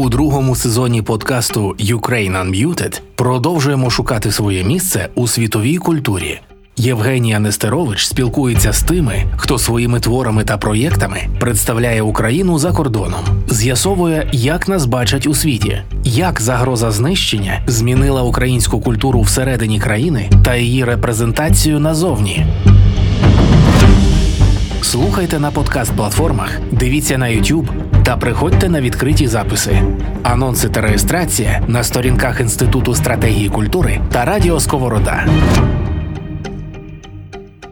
У другому сезоні подкасту Ukraine Unmuted продовжуємо шукати своє місце у світовій культурі. Євгенія Нестерович спілкується з тими, хто своїми творами та проєктами представляє Україну за кордоном, з'ясовує, як нас бачать у світі, як загроза знищення змінила українську культуру всередині країни та її репрезентацію назовні. Слухайте на подкаст-платформах, дивіться на YouTube та приходьте на відкриті записи. Анонси та реєстрація на сторінках Інституту стратегії культури та Радіо Сковорода.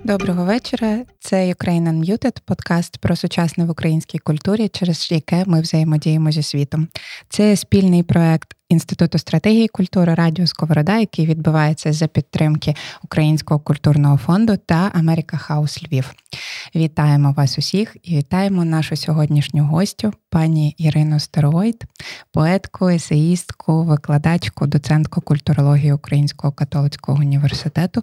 Доброго вечора. Це Ukraine Unmuted, подкаст про сучасне в українській культурі, через яке ми взаємодіємо зі світом. Це спільний проект Інституту стратегії культури Радіо Сковорода, який відбувається за підтримки Українського культурного фонду та Америка Хаус Львів. Вітаємо вас усіх і вітаємо нашу сьогоднішню гостю, пані Ірину Старовойт, поетку, есеїстку, викладачку, доцентку культурології Українського католицького університету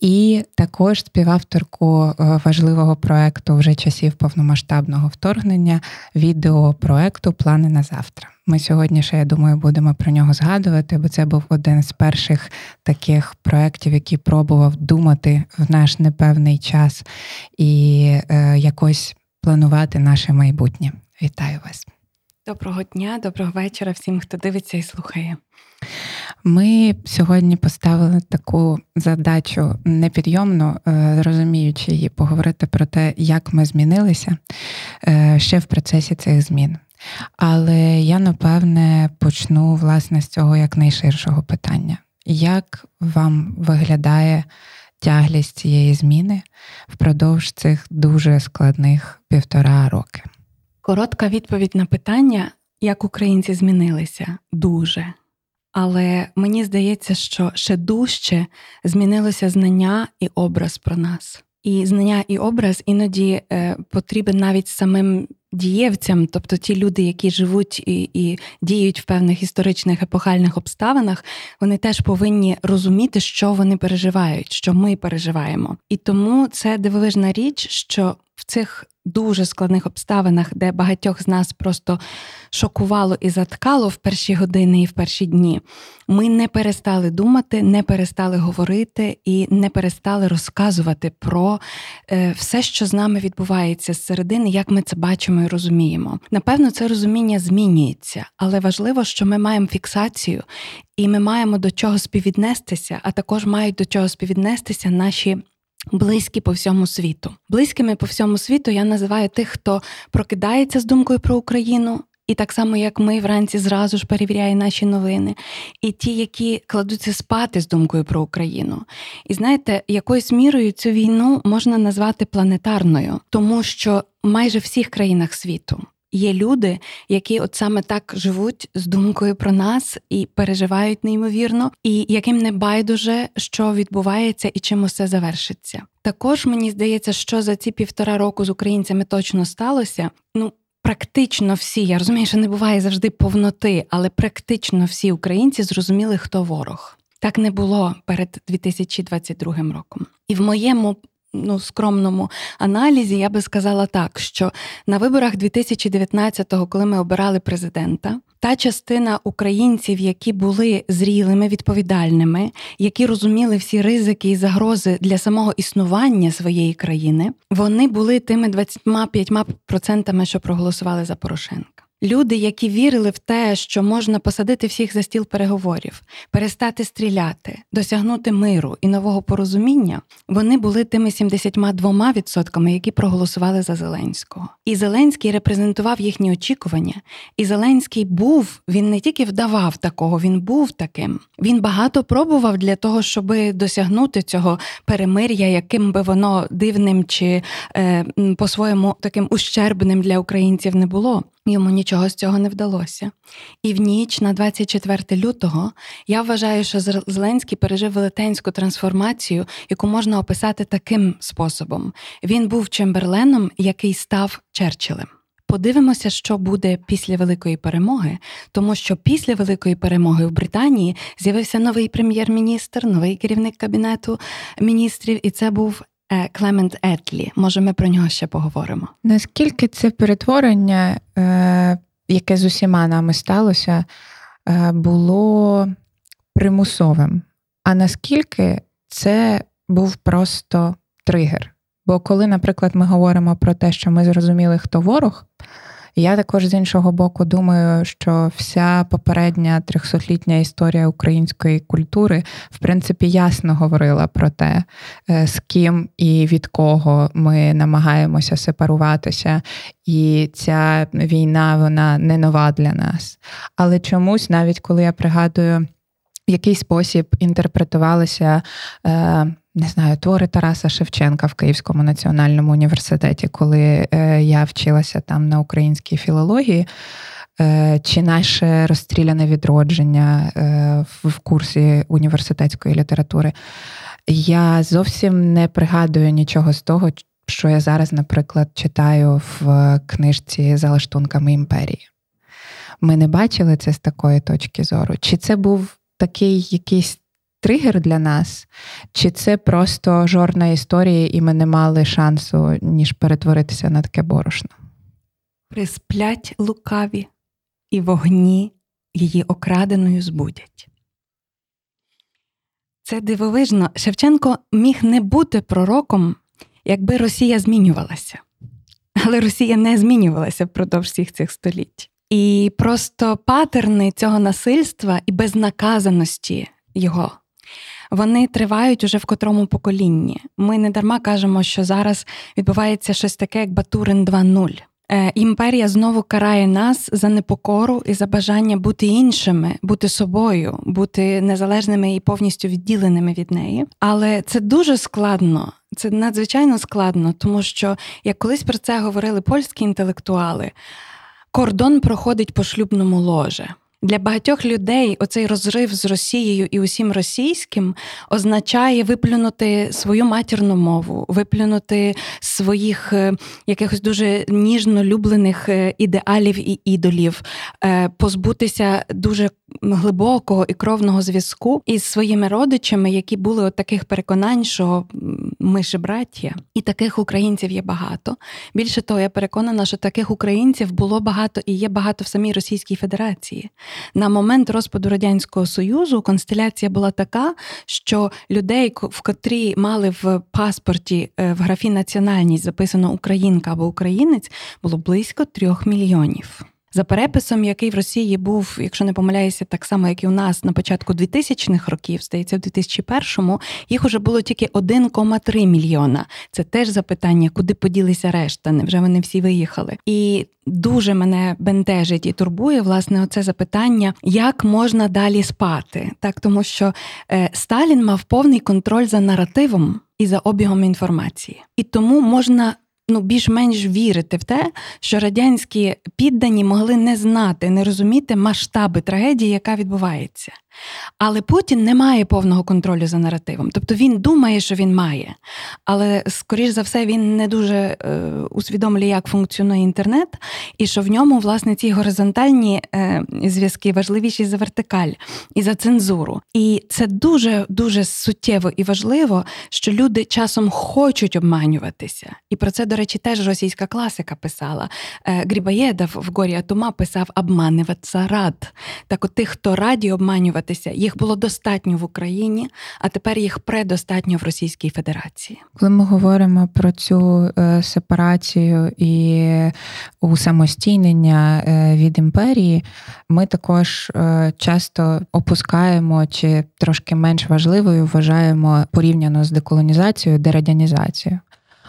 і також співавторку е, важливого проекту вже часів повномасштабного вторгнення відеопроекту Плани на завтра. Ми сьогодні ще, я думаю, будемо про нього згадувати, бо це був один з перших таких проєктів, який пробував думати в наш непевний час і е, якось планувати наше майбутнє. Вітаю вас. Доброго дня, доброго вечора всім, хто дивиться і слухає. Ми сьогодні поставили таку задачу непідйомну, е, розуміючи її, поговорити про те, як ми змінилися е, ще в процесі цих змін. Але я напевне почну власне з цього як найширшого питання. Як вам виглядає тяглість цієї зміни впродовж цих дуже складних півтора роки? Коротка відповідь на питання, як українці змінилися, дуже. Але мені здається, що ще дужче змінилося знання і образ про нас. І знання і образ іноді е, потрібен навіть самим дієвцям, тобто ті люди, які живуть і і діють в певних історичних епохальних обставинах, вони теж повинні розуміти, що вони переживають, що ми переживаємо. І тому це дивовижна річ, що в цих дуже складних обставинах, де багатьох з нас просто шокувало і заткало в перші години і в перші дні, ми не перестали думати, не перестали говорити і не перестали розказувати про е, все, що з нами відбувається зсередини, як ми це бачимо і розуміємо. Напевно, це розуміння змінюється, але важливо, що ми маємо фіксацію. І ми маємо до чого співвіднестися, а також мають до чого співвіднестися наші Близькі по всьому світу. Близькими по всьому світу я називаю тих, хто прокидається з думкою про Україну, і так само, як ми вранці зразу ж перевіряє наші новини, і ті, які кладуться спати з думкою про Україну. І знаєте, якоюсь мірою цю війну можна назвати планетарною, тому що майже в всіх країнах світу Є люди, які от саме так живуть з думкою про нас і переживають неймовірно, і яким не байдуже, що відбувається і чим усе завершиться. Також мені здається, що за ці півтора року з українцями точно сталося. Ну практично всі, я розумію, що не буває завжди повноти, але практично всі українці зрозуміли, хто ворог. Так не було перед 2022 роком. І в моєму ну, скромному аналізі я би сказала так, що на виборах 2019-го, коли ми обирали президента, та частина українців, які були зрілими, відповідальними, які розуміли всі ризики і загрози для самого існування своєї країни, вони були тими 25%, що проголосували за Порошенка. Люди, які вірили в те, що можна посадити всіх за стіл переговорів, перестати стріляти, досягнути миру і нового порозуміння, вони були тими 72%, які проголосували за Зеленського. І Зеленський репрезентував їхні очікування. І Зеленський був, він не тільки вдавав такого, він був таким. Він багато пробував для того, щоб досягнути цього перемир'я, яким би воно дивним чи е, по-своєму таким ущербним для українців не було. Йому нічого з цього не вдалося. І в ніч на 24 лютого я вважаю, що Зеленський пережив велетенську трансформацію, яку можна описати таким способом: він був Чемберленом, який став Черчиллем. Подивимося, що буде після великої перемоги, тому що після великої перемоги в Британії з'явився новий прем'єр-міністр, новий керівник кабінету міністрів, і це був Клемент Етлі. Може, ми про нього ще поговоримо. Наскільки це перетворення е, яке з усіма нами сталося, е, було примусовим. А наскільки це був просто тригер? Бо коли, наприклад, ми говоримо про те, що ми зрозуміли, хто ворог, я також з іншого боку думаю, що вся попередня трьохсотлітня історія української культури в принципі ясно говорила про те, е, з ким і від кого ми намагаємося сепаруватися, і ця війна вона не нова для нас. Але чомусь, навіть коли я пригадую в який спосіб інтерпретувалися. Е, не знаю, твори Тараса Шевченка в Київському національному університеті, коли е, я вчилася там на українській філології, е, чи наше розстріляне відродження в курсі університетської літератури. Я зовсім не пригадую нічого з того, що я зараз, наприклад, читаю в книжці за лаштунками імперії. Ми не бачили це з такої точки зору. Чи це був такий якийсь тригер для нас, чи це просто жорна історія, і ми не мали шансу, ніж перетворитися на таке борошно? Присплять лукаві, і вогні її окраденою збудять. Це дивовижно. Шевченко міг не бути пророком, якби Росія змінювалася. Але Росія не змінювалася впродовж всіх цих століть. І просто патерни цього насильства і безнаказаності його. Вони тривають уже в котрому поколінні. Ми не дарма кажемо, що зараз відбувається щось таке, як Батурин 2.0. Е, імперія знову карає нас за непокору і за бажання бути іншими, бути собою, бути незалежними і повністю відділеними від неї. Але це дуже складно, це надзвичайно складно, тому що як колись про це говорили польські інтелектуали. Кордон проходить по шлюбному ложе. Для багатьох людей оцей розрив з Росією і усім російським означає виплюнути свою матірну мову, виплюнути своїх е, якихось дуже ніжно люблених е, ідеалів і ідолів, е, позбутися дуже глибокого і кровного зв'язку із своїми родичами, які були от таких переконань, що ми ж браття, і таких українців є багато. Більше того, я переконана, що таких українців було багато і є багато в самій Російській Федерації. На момент розпаду радянського союзу констеляція була така, що людей, в котрі мали в паспорті е, в графі національність записано Українка або Українець, було близько трьох мільйонів. За переписом, який в Росії був, якщо не помиляюся, так само, як і у нас на початку 2000-х років, здається, в 2001-му, їх уже було тільки 1,3 мільйона. Це теж запитання, куди поділися решта. Невже вони всі виїхали? І дуже мене бентежить і турбує власне оце запитання, як можна далі спати, так тому що е, Сталін мав повний контроль за наративом і за обігом інформації, і тому можна ну більш-менш вірити в те, що радянські піддані могли не знати, не розуміти масштаби трагедії, яка відбувається. Але Путін не має повного контролю за наративом. Тобто він думає, що він має. Але, скоріш за все, він не дуже е, усвідомлює, як функціонує інтернет, і що в ньому, власне, ці горизонтальні е, зв'язки важливіші за вертикаль і за цензуру. І це дуже дуже суттєво і важливо, що люди часом хочуть обманюватися. І про це, до речі, теж російська класика писала. Е, Грібаєдов в горі Атума писав обманюватися рад. Так от тих, хто раді обманювати боротися. Їх було достатньо в Україні, а тепер їх предостатньо в Російській Федерації. Коли ми говоримо про цю е, сепарацію і усамостійнення е, від імперії, ми також е, часто опускаємо чи трошки менш важливою вважаємо порівняно з деколонізацією, дерадянізацією.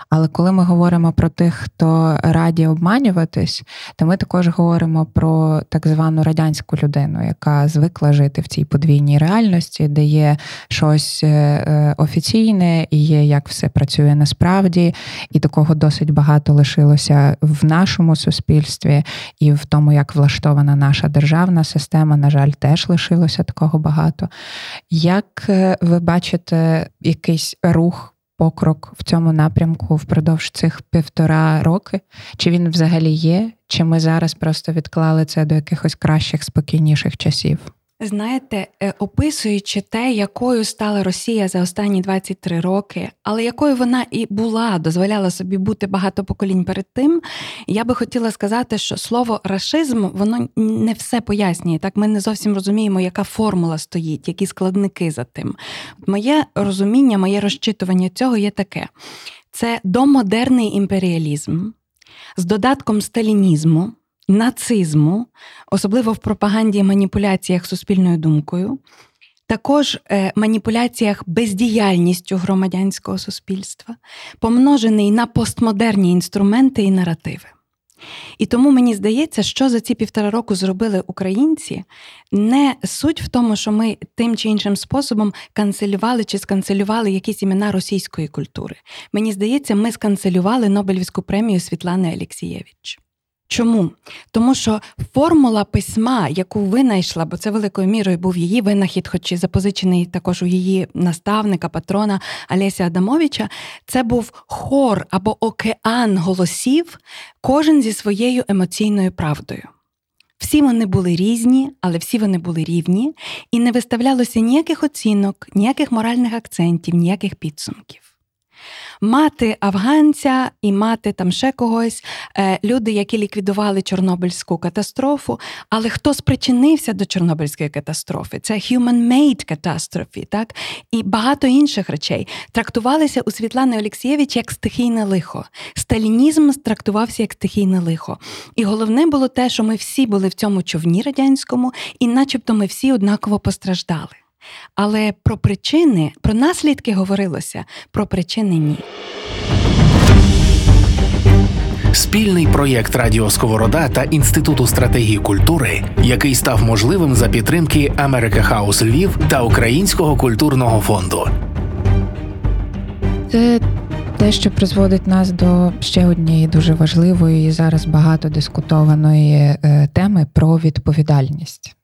Але коли ми говоримо про тих, хто раді обманюватись, то ми також говоримо про так звану радянську людину, яка звикла жити в цій подвійній реальності, де є щось е, е, офіційне і є як все працює насправді, і такого досить багато лишилося в нашому суспільстві і в тому, як влаштована наша державна система. На жаль, теж лишилося такого багато. Як е, ви бачите якийсь рух? Покрок в цьому напрямку впродовж цих півтора роки? Чи він взагалі є? Чи ми зараз просто відклали це до якихось кращих, спокійніших часів? Знаєте, е, описуючи те, якою стала Росія за останні 23 роки, але якою вона і була, дозволяла собі бути багато поколінь перед тим, я би хотіла сказати, що слово рашизм воно не все пояснює. Так ми не зовсім розуміємо, яка формула стоїть, які складники за тим. Моє розуміння, моє розчитування цього є таке: це домодерний імперіалізм з додатком сталінізму нацизму, особливо в пропаганді і маніпуляціях суспільною думкою, також е, маніпуляціях бездіяльністю громадянського суспільства, помножений на постмодерні інструменти і наративи. І тому мені здається, що за ці півтора року зробили українці, не суть в тому, що ми тим чи іншим способом канцелювали чи сканцелювали якісь імена російської культури. Мені здається, ми сканцелювали Нобелівську премію Світлани Алєксієвич. Чому? Тому що формула письма, яку винайшла, бо це великою мірою був її винахід, хоч і запозичений також у її наставника, патрона Олеся Адамовича, це був хор або океан голосів, кожен зі своєю емоційною правдою. Всі вони були різні, але всі вони були рівні, і не виставлялося ніяких оцінок, ніяких моральних акцентів, ніяких підсумків мати афганця і мати там ще когось, е, люди, які ліквідували Чорнобильську катастрофу. Але хто спричинився до Чорнобильської катастрофи? Це human-made catastrophe, так? І багато інших речей трактувалися у Світлани Олексієвич як стихійне лихо. Сталінізм трактувався як стихійне лихо. І головне було те, що ми всі були в цьому човні радянському, і начебто ми всі однаково постраждали. Але про причини, про наслідки говорилося, про причини ні. Спільний проєкт Радіо Сковорода та Інституту стратегії культури, який став можливим за підтримки Америка Хаус Львів та Українського культурного фонду. Це те, що призводить нас до ще однієї дуже важливої і зараз багато дискутованої е, теми про відповідальність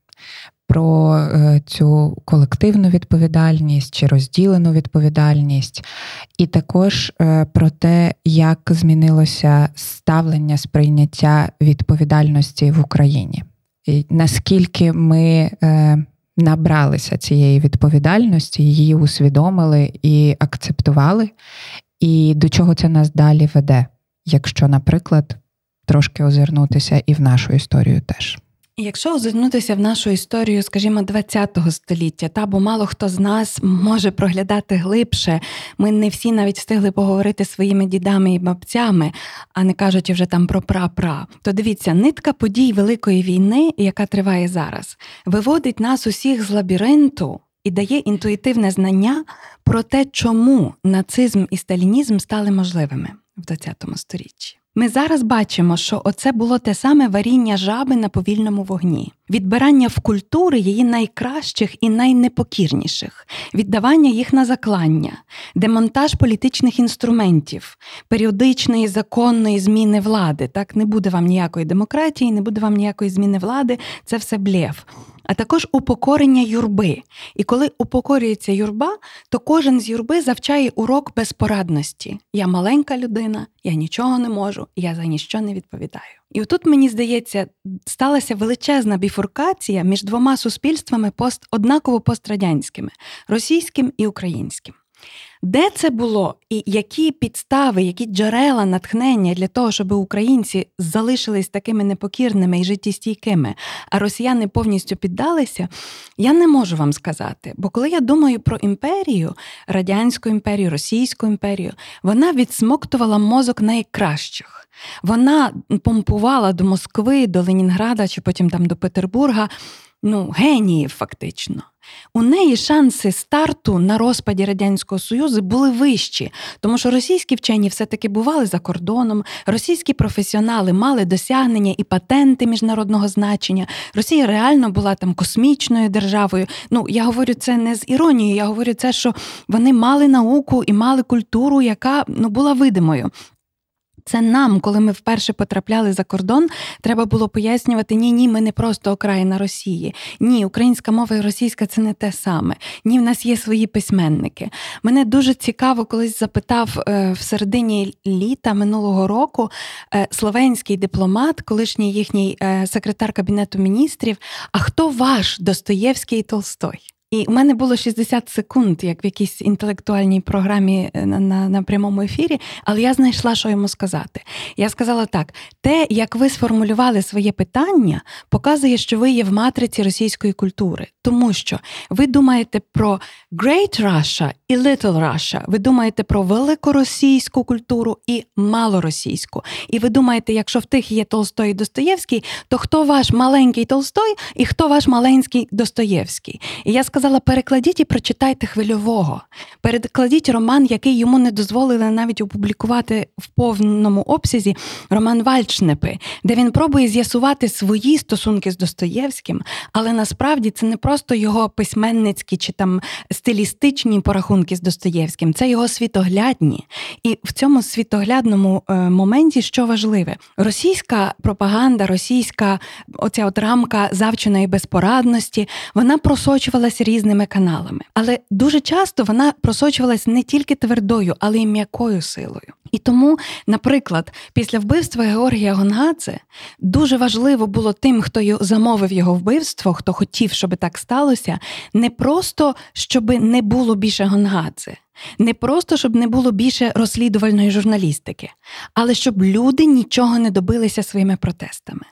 про е, цю колективну відповідальність чи розділену відповідальність, і також е, про те, як змінилося ставлення сприйняття відповідальності в Україні, І наскільки ми. Е, набралися цієї відповідальності, її усвідомили і акцептували, і до чого це нас далі веде, якщо, наприклад, трошки озирнутися і в нашу історію теж. Якщо озирнутися в нашу історію, скажімо, ХХ століття, та бо мало хто з нас може проглядати глибше, ми не всі навіть встигли поговорити своїми дідами і бабцями, а не кажучи вже там про пра-пра, то дивіться, нитка подій Великої війни, яка триває зараз, виводить нас усіх з лабіринту і дає інтуїтивне знання про те, чому нацизм і сталінізм стали можливими в ХХ столітті. Ми зараз бачимо, що оце було те саме варіння жаби на повільному вогні, відбирання в культури її найкращих і найнепокірніших, віддавання їх на заклання, демонтаж політичних інструментів, періодичної законної зміни влади. Так не буде вам ніякої демократії, не буде вам ніякої зміни влади, це все блєв а також упокорення юрби. І коли упокорюється юрба, то кожен з юрби завчає урок безпорадності. Я маленька людина, я нічого не можу, я за ніщо не відповідаю. І отут, мені здається, сталася величезна біфуркація між двома суспільствами пост однаково пострадянськими російським і українським. Де це було, і які підстави, які джерела натхнення для того, щоб українці залишились такими непокірними і життєстійкими, а росіяни повністю піддалися, я не можу вам сказати. Бо коли я думаю про імперію, радянську імперію, Російську імперію, вона відсмоктувала мозок найкращих. Вона помпувала до Москви, до Ленінграда чи потім там до Петербурга ну, геніїв, фактично. У неї шанси старту на розпаді Радянського Союзу були вищі, тому що російські вчені все-таки бували за кордоном, російські професіонали мали досягнення і патенти міжнародного значення. Росія реально була там космічною державою. Ну, я говорю це не з іронією, я говорю це, що вони мали науку і мали культуру, яка ну, була видимою. Це нам, коли ми вперше потрапляли за кордон, треба було пояснювати: ні, ні, ми не просто окраїна Росії. Ні, українська мова і російська це не те саме. Ні, в нас є свої письменники. Мене дуже цікаво, колись запитав е, в середині літа минулого року е, словенський дипломат, колишній їхній е, секретар кабінету міністрів. А хто ваш Достоєвський і Толстой? І у мене було 60 секунд, як в якійсь інтелектуальній програмі е, на, на, на прямому ефірі, але я знайшла, що йому сказати. Я сказала так: те, як ви сформулювали своє питання, показує, що ви є в матриці російської культури, тому що ви думаєте про Great Russia і Little Russia, ви думаєте про великоросійську культуру і малоросійську. І ви думаєте, якщо в тих є Толстой і Достоєвський, то хто ваш маленький Толстой і хто ваш маленький Достоєвський? І я сказала, сказала: перекладіть і прочитайте хвильового. Перекладіть роман, який йому не дозволили навіть опублікувати в повному обсязі роман Вальчнепи, де він пробує з'ясувати свої стосунки з Достоєвським, але насправді це не просто його письменницькі чи там стилістичні порахунки з Достоєвським, це його світоглядні. І в цьому світоглядному е, моменті що важливе, російська пропаганда, російська оця от рамка завченої безпорадності, вона просочувалася різними каналами. Але дуже часто вона просочувалась не тільки твердою, але й м'якою силою. І тому, наприклад, після вбивства Георгія Гонгадзе дуже важливо було тим, хто замовив його вбивство, хто хотів, щоб так сталося, не просто щоб не було більше Гонгадзе. Не просто щоб не було більше розслідувальної журналістики, але щоб люди нічого не добилися своїми протестами.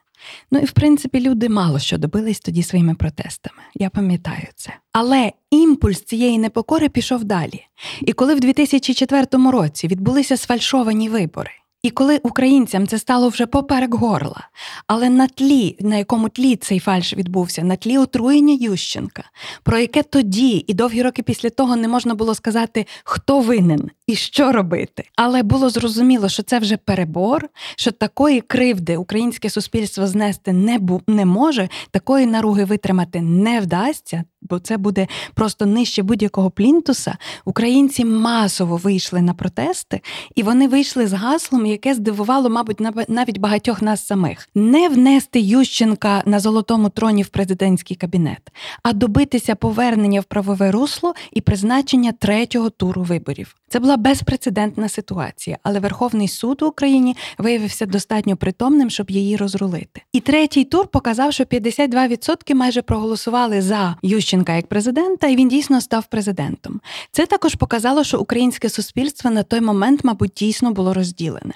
Ну і в принципі люди мало що добились тоді своїми протестами. Я пам'ятаю це. Але імпульс цієї непокори пішов далі. І коли в 2004 році відбулися сфальшовані вибори, і коли українцям це стало вже поперек горла, але на тлі, на якому тлі цей фальш відбувся, на тлі отруєння Ющенка, про яке тоді і довгі роки після того не можна було сказати, хто винен і що робити. Але було зрозуміло, що це вже перебор, що такої кривди українське суспільство знести не бу не може, такої наруги витримати не вдасться бо це буде просто нижче будь-якого плінтуса. Українці масово вийшли на протести, і вони вийшли з гаслом, яке здивувало, мабуть, навіть багатьох нас самих: не внести Ющенка на золотому троні в президентський кабінет, а добитися повернення в правове русло і призначення третього туру виборів. Це була безпрецедентна ситуація, але Верховний суд в Україні виявився достатньо притомним, щоб її розрулити. І третій тур показав, що 52% майже проголосували за Ющенка як президента, і він дійсно став президентом. Це також показало, що українське суспільство на той момент, мабуть, дійсно було розділене.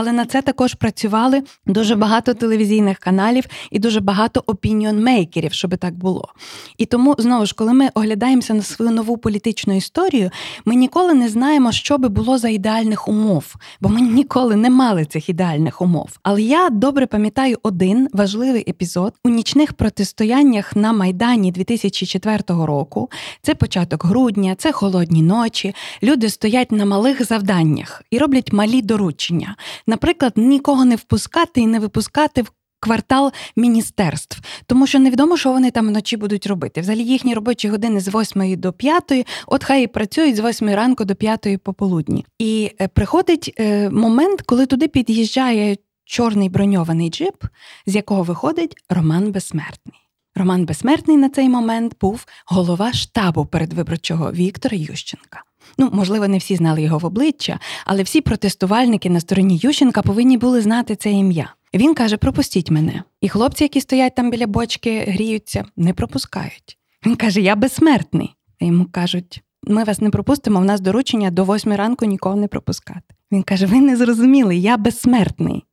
Але на це також працювали дуже багато телевізійних каналів і дуже багато опініонмейкерів, щоб так було. І тому знову ж, коли ми оглядаємося на свою нову політичну історію, ми ніколи не знаємо, що би було за ідеальних умов, бо ми ніколи не мали цих ідеальних умов. Але я добре пам'ятаю один важливий епізод у нічних протистояннях на Майдані 2004 року. Це початок грудня, це холодні ночі. Люди стоять на малих завданнях і роблять малі доручення наприклад, нікого не впускати і не випускати в. Квартал міністерств, тому що невідомо, що вони там вночі будуть робити. Взагалі їхні робочі години з 8 до 5, от хай і працюють з 8 ранку до 5 пополудні. І е, приходить е, момент, коли туди під'їжджає чорний броньований джип, з якого виходить Роман Безсмертний. Роман Безсмертний на цей момент був голова штабу передвиборчого Віктора Ющенка. Ну, можливо, не всі знали його в обличчя, але всі протестувальники на стороні Ющенка повинні були знати це ім'я. Він каже: пропустіть мене. І хлопці, які стоять там біля бочки, гріються, не пропускають. Він каже: Я безсмертний. Йому кажуть: ми вас не пропустимо, в нас доручення до восьми ранку нікого не пропускати. Він каже: Ви не зрозуміли, я безсмертний.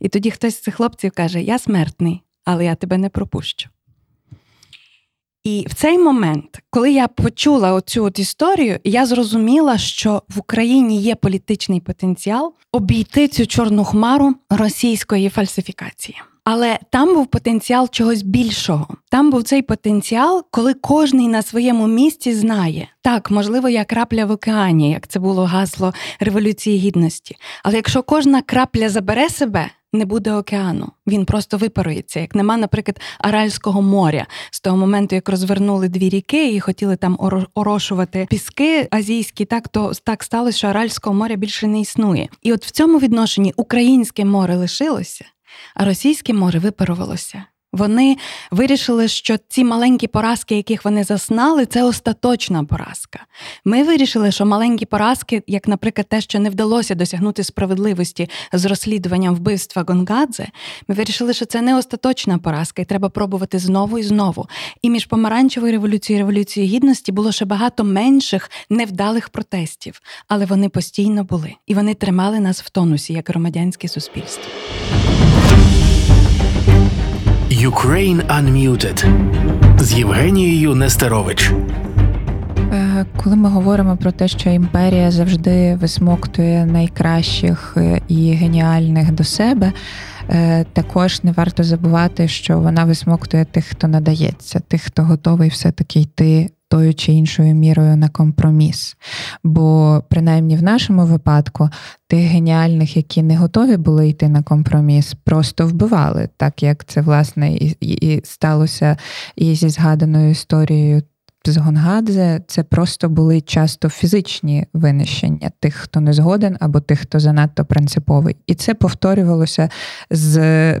І тоді хтось з цих хлопців каже: Я смертний, але я тебе не пропущу. І в цей момент, коли я почула оцю от історію, я зрозуміла, що в Україні є політичний потенціал обійти цю чорну хмару російської фальсифікації. Але там був потенціал чогось більшого. Там був цей потенціал, коли кожний на своєму місці знає, так, можливо, я крапля в океані, як це було гасло Революції Гідності. Але якщо кожна крапля забере себе, не буде океану. Він просто випарується. Як нема, наприклад, Аральського моря з того моменту, як розвернули дві ріки і хотіли там орошувати піски азійські, так то так сталося, що Аральського моря більше не існує. І от в цьому відношенні українське море лишилося, а російське море випарувалося. Вони вирішили, що ці маленькі поразки, яких вони заснали, це остаточна поразка. Ми вирішили, що маленькі поразки, як, наприклад, те, що не вдалося досягнути справедливості з розслідуванням вбивства Гонгадзе, ми вирішили, що це не остаточна поразка, і треба пробувати знову і знову. І між помаранчевою революцією і революцією гідності було ще багато менших невдалих протестів, але вони постійно були і вони тримали нас в тонусі як громадянське суспільство. Ukraine Unmuted з Євгенією Нестерович. Е, коли ми говоримо про те, що імперія завжди висмоктує найкращих е, і геніальних до себе, е, також не варто забувати, що вона висмоктує тих, хто надається, тих, хто готовий все-таки йти тою чи іншою мірою на компроміс. Бо, принаймні в нашому випадку, тих геніальних, які не готові були йти на компроміс, просто вбивали, так як це власне і, і сталося і зі згаданою історією. З Гонгадзе це просто були часто фізичні винищення тих, хто не згоден, або тих, хто занадто принциповий. І це повторювалося з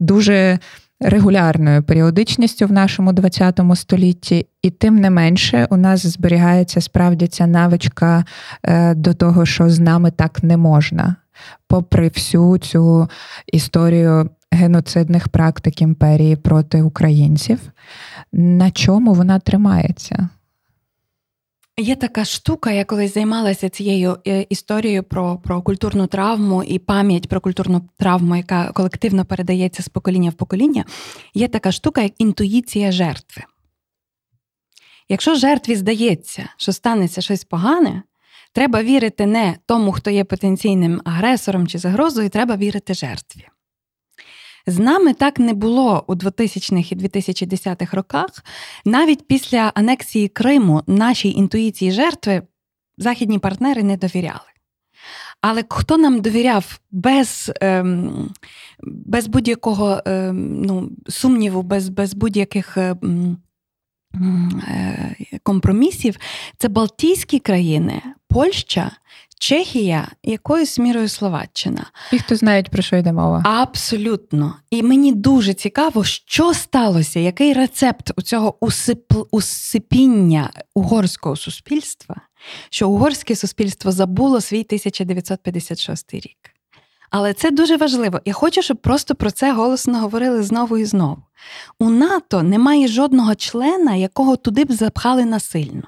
дуже регулярною періодичністю в нашому ХХ столітті, і тим не менше у нас зберігається справді ця навичка е, до того, що з нами так не можна. Попри всю цю історію геноцидних практик імперії проти українців, на чому вона тримається? Є така штука, я колись займалася цією е, історією про про культурну травму і пам'ять про культурну травму, яка колективно передається з покоління в покоління. Є така штука, як інтуїція жертви. Якщо жертві здається, що станеться щось погане, треба вірити не тому, хто є потенційним агресором чи загрозою, треба вірити жертві. З нами так не було у 2000-х і 2010-х роках. Навіть після анексії Криму нашій інтуїції жертви західні партнери не довіряли. Але хто нам довіряв без ем, без будь-якого ем, ну, сумніву, без без будь-яких ем, е, компромісів, це Балтійські країни, Польща Чехія якоюсь мірою Словаччина. І хто знають, про що йде мова? Абсолютно. І мені дуже цікаво, що сталося, який рецепт у цього усип... усипіння угорського суспільства, що угорське суспільство забуло свій 1956 рік. Але це дуже важливо. Я хочу, щоб просто про це голосно говорили знову і знову. У НАТО немає жодного члена, якого туди б запхали насильно.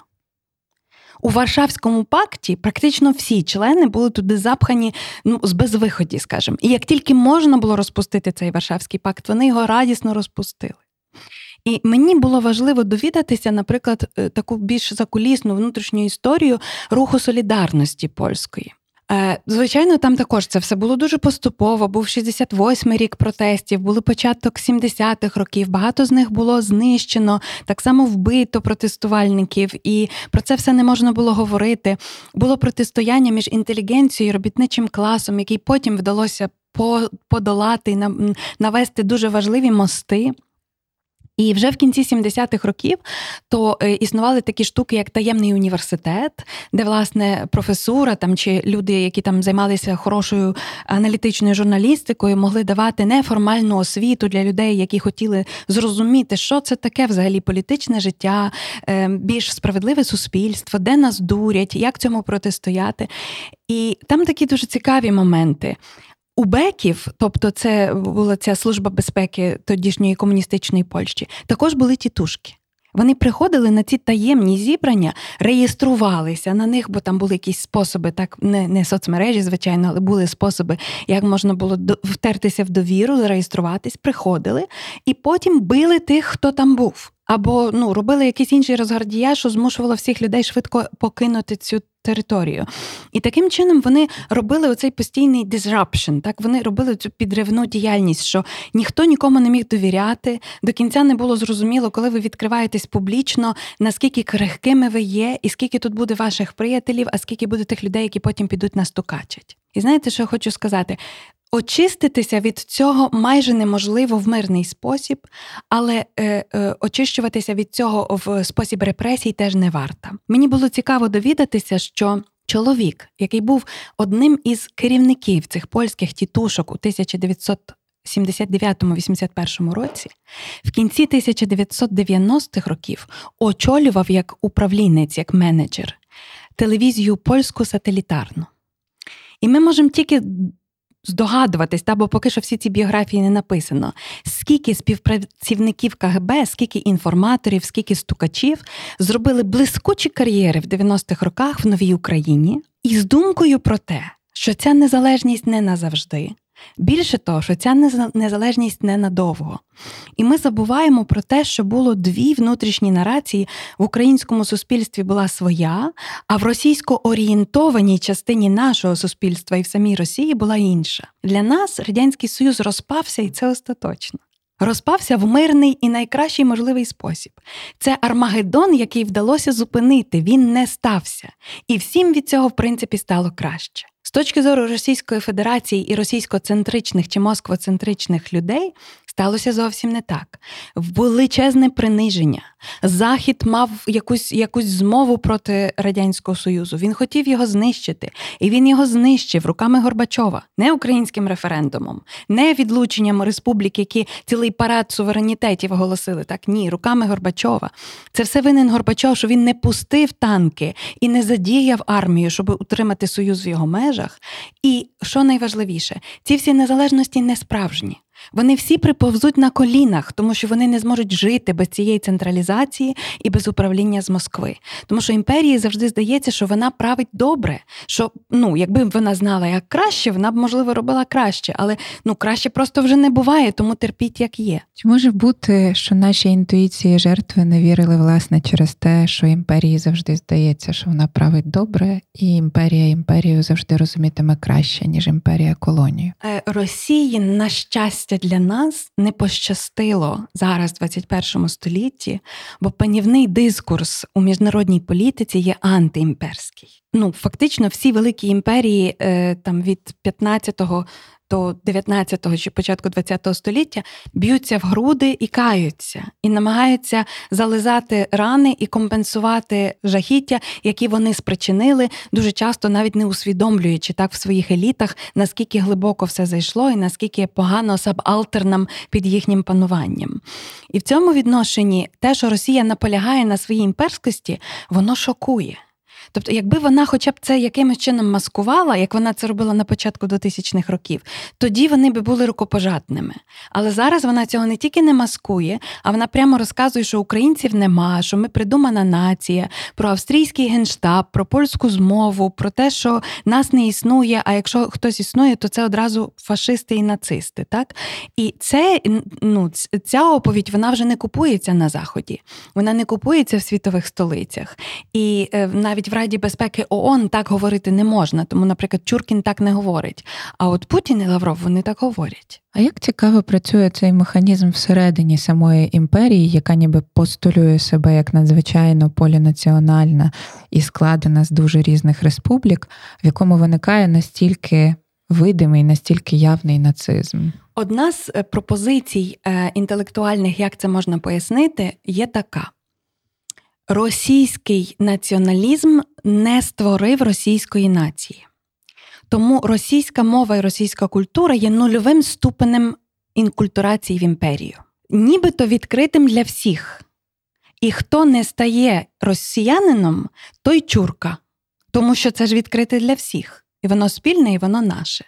У Варшавському пакті практично всі члени були туди запхані ну, з безвиході, скажімо. І як тільки можна було розпустити цей Варшавський пакт, вони його радісно розпустили. І мені було важливо довідатися, наприклад, е, таку більш закулісну внутрішню історію руху солідарності польської. Е, звичайно, там також це все було дуже поступово. Був 68-й рік протестів, були початок 70-х років. Багато з них було знищено, так само вбито протестувальників, і про це все не можна було говорити. Було протистояння між інтелігенцією і робітничим класом, який потім вдалося подолати навести дуже важливі мости. І вже в кінці 70-х років то е, існували такі штуки, як таємний університет, де власне професура там чи люди, які там займалися хорошою аналітичною журналістикою, могли давати неформальну освіту для людей, які хотіли зрозуміти, що це таке взагалі політичне життя, е, більш справедливе суспільство, де нас дурять, як цьому протистояти. І там такі дуже цікаві моменти. У Беків, тобто це була ця служба безпеки тодішньої комуністичної Польщі, також були тітушки. Вони приходили на ці таємні зібрання, реєструвалися на них, бо там були якісь способи, так не не соцмережі, звичайно, але були способи, як можна було втертися в довіру, зареєструватись, приходили і потім били тих, хто там був. Або ну робили якийсь інший розгардія, що змушувало всіх людей швидко покинути цю територію. І таким чином вони робили оцей постійний disruption, так вони робили цю підривну діяльність, що ніхто нікому не міг довіряти. До кінця не було зрозуміло, коли ви відкриваєтесь публічно, наскільки крихкими ви є, і скільки тут буде ваших приятелів, а скільки буде тих людей, які потім підуть настукачать. І знаєте, що я хочу сказати? Очиститися від цього майже неможливо в мирний спосіб, але е, е, очищуватися від цього в спосіб репресій теж не варто. Мені було цікаво довідатися, що чоловік, який був одним із керівників цих польських тітушок у 1979-81 році, в кінці 1990-х років очолював як управлінець, як менеджер телевізію польську сателітарну. І ми можемо тільки здогадуватись, та, бо поки що всі ці біографії не написано, скільки співпрацівників КГБ, скільки інформаторів, скільки стукачів зробили блискучі кар'єри в 90-х роках в новій Україні, і з думкою про те, що ця незалежність не назавжди, Більше того, що ця незалежність ненадовго. І ми забуваємо про те, що було дві внутрішні нарації в українському суспільстві була своя, а в російсько орієнтованій частині нашого суспільства і в самій Росії була інша. Для нас Радянський Союз розпався, і це остаточно. Розпався в мирний і найкращий можливий спосіб. Це Армагеддон, який вдалося зупинити, він не стався. І всім від цього, в принципі, стало краще. З точки зору Російської Федерації і російськоцентричних чи москвоцентричних людей сталося зовсім не так. Величезне приниження. Захід мав якусь якусь змову проти Радянського Союзу. Він хотів його знищити, і він його знищив руками Горбачова, не українським референдумом, не відлученням республіки, які цілий парад суверенітетів оголосили. Так ні, руками Горбачова. Це все винен Горбачов, що він не пустив танки і не задіяв армію, щоб утримати союз в його межах. І що найважливіше, ці всі незалежності не справжні. Вони всі приповзуть на колінах, тому що вони не зможуть жити без цієї централізації і без управління з Москви. Тому що імперії завжди здається, що вона править добре. Що ну, якби вона знала як краще, вона б можливо робила краще, але ну краще просто вже не буває, тому терпіть як є. Чи може бути, що наші інтуїції жертви не вірили власне через те, що імперії завжди здається, що вона править добре, і імперія імперію завжди розумітиме краще ніж імперія колонію? Е, Росії на щастя щастя, для нас не пощастило зараз, в 21 столітті, бо панівний дискурс у міжнародній політиці є антиімперський. Ну, фактично, всі великі імперії е, там від 15-го до 19-го чи початку 20-го століття б'ються в груди і каються, і намагаються зализати рани і компенсувати жахіття, які вони спричинили, дуже часто навіть не усвідомлюючи так в своїх елітах, наскільки глибоко все зайшло, і наскільки погано сабалтернам під їхнім пануванням. І в цьому відношенні те, що Росія наполягає на своїй імперськості, воно шокує. Тобто, якби вона хоча б це якимось чином маскувала, як вона це робила на початку 2000-х років, тоді вони би були рукопожатними. Але зараз вона цього не тільки не маскує, а вона прямо розказує, що українців нема, що ми придумана нація, про австрійський генштаб, про польську змову, про те, що нас не існує. А якщо хтось існує, то це одразу фашисти і нацисти. Так? І це ну, ця оповідь вона вже не купується на Заході, вона не купується в світових столицях. І е, навіть в Раді безпеки ООН так говорити не можна, тому, наприклад, Чуркін так не говорить. А от Путін і Лавров вони так говорять. А як цікаво працює цей механізм всередині самої імперії, яка ніби постулює себе як надзвичайно полінаціональна і складена з дуже різних республік, в якому виникає настільки видимий, настільки явний нацизм? Одна з е, пропозицій е, інтелектуальних, як це можна пояснити, є така російський націоналізм не створив російської нації. Тому російська мова і російська культура є нульовим ступенем інкультурації в імперію, нібито відкритим для всіх. І хто не стає росіянином, той чурка, тому що це ж відкрите для всіх, і воно спільне, і воно наше.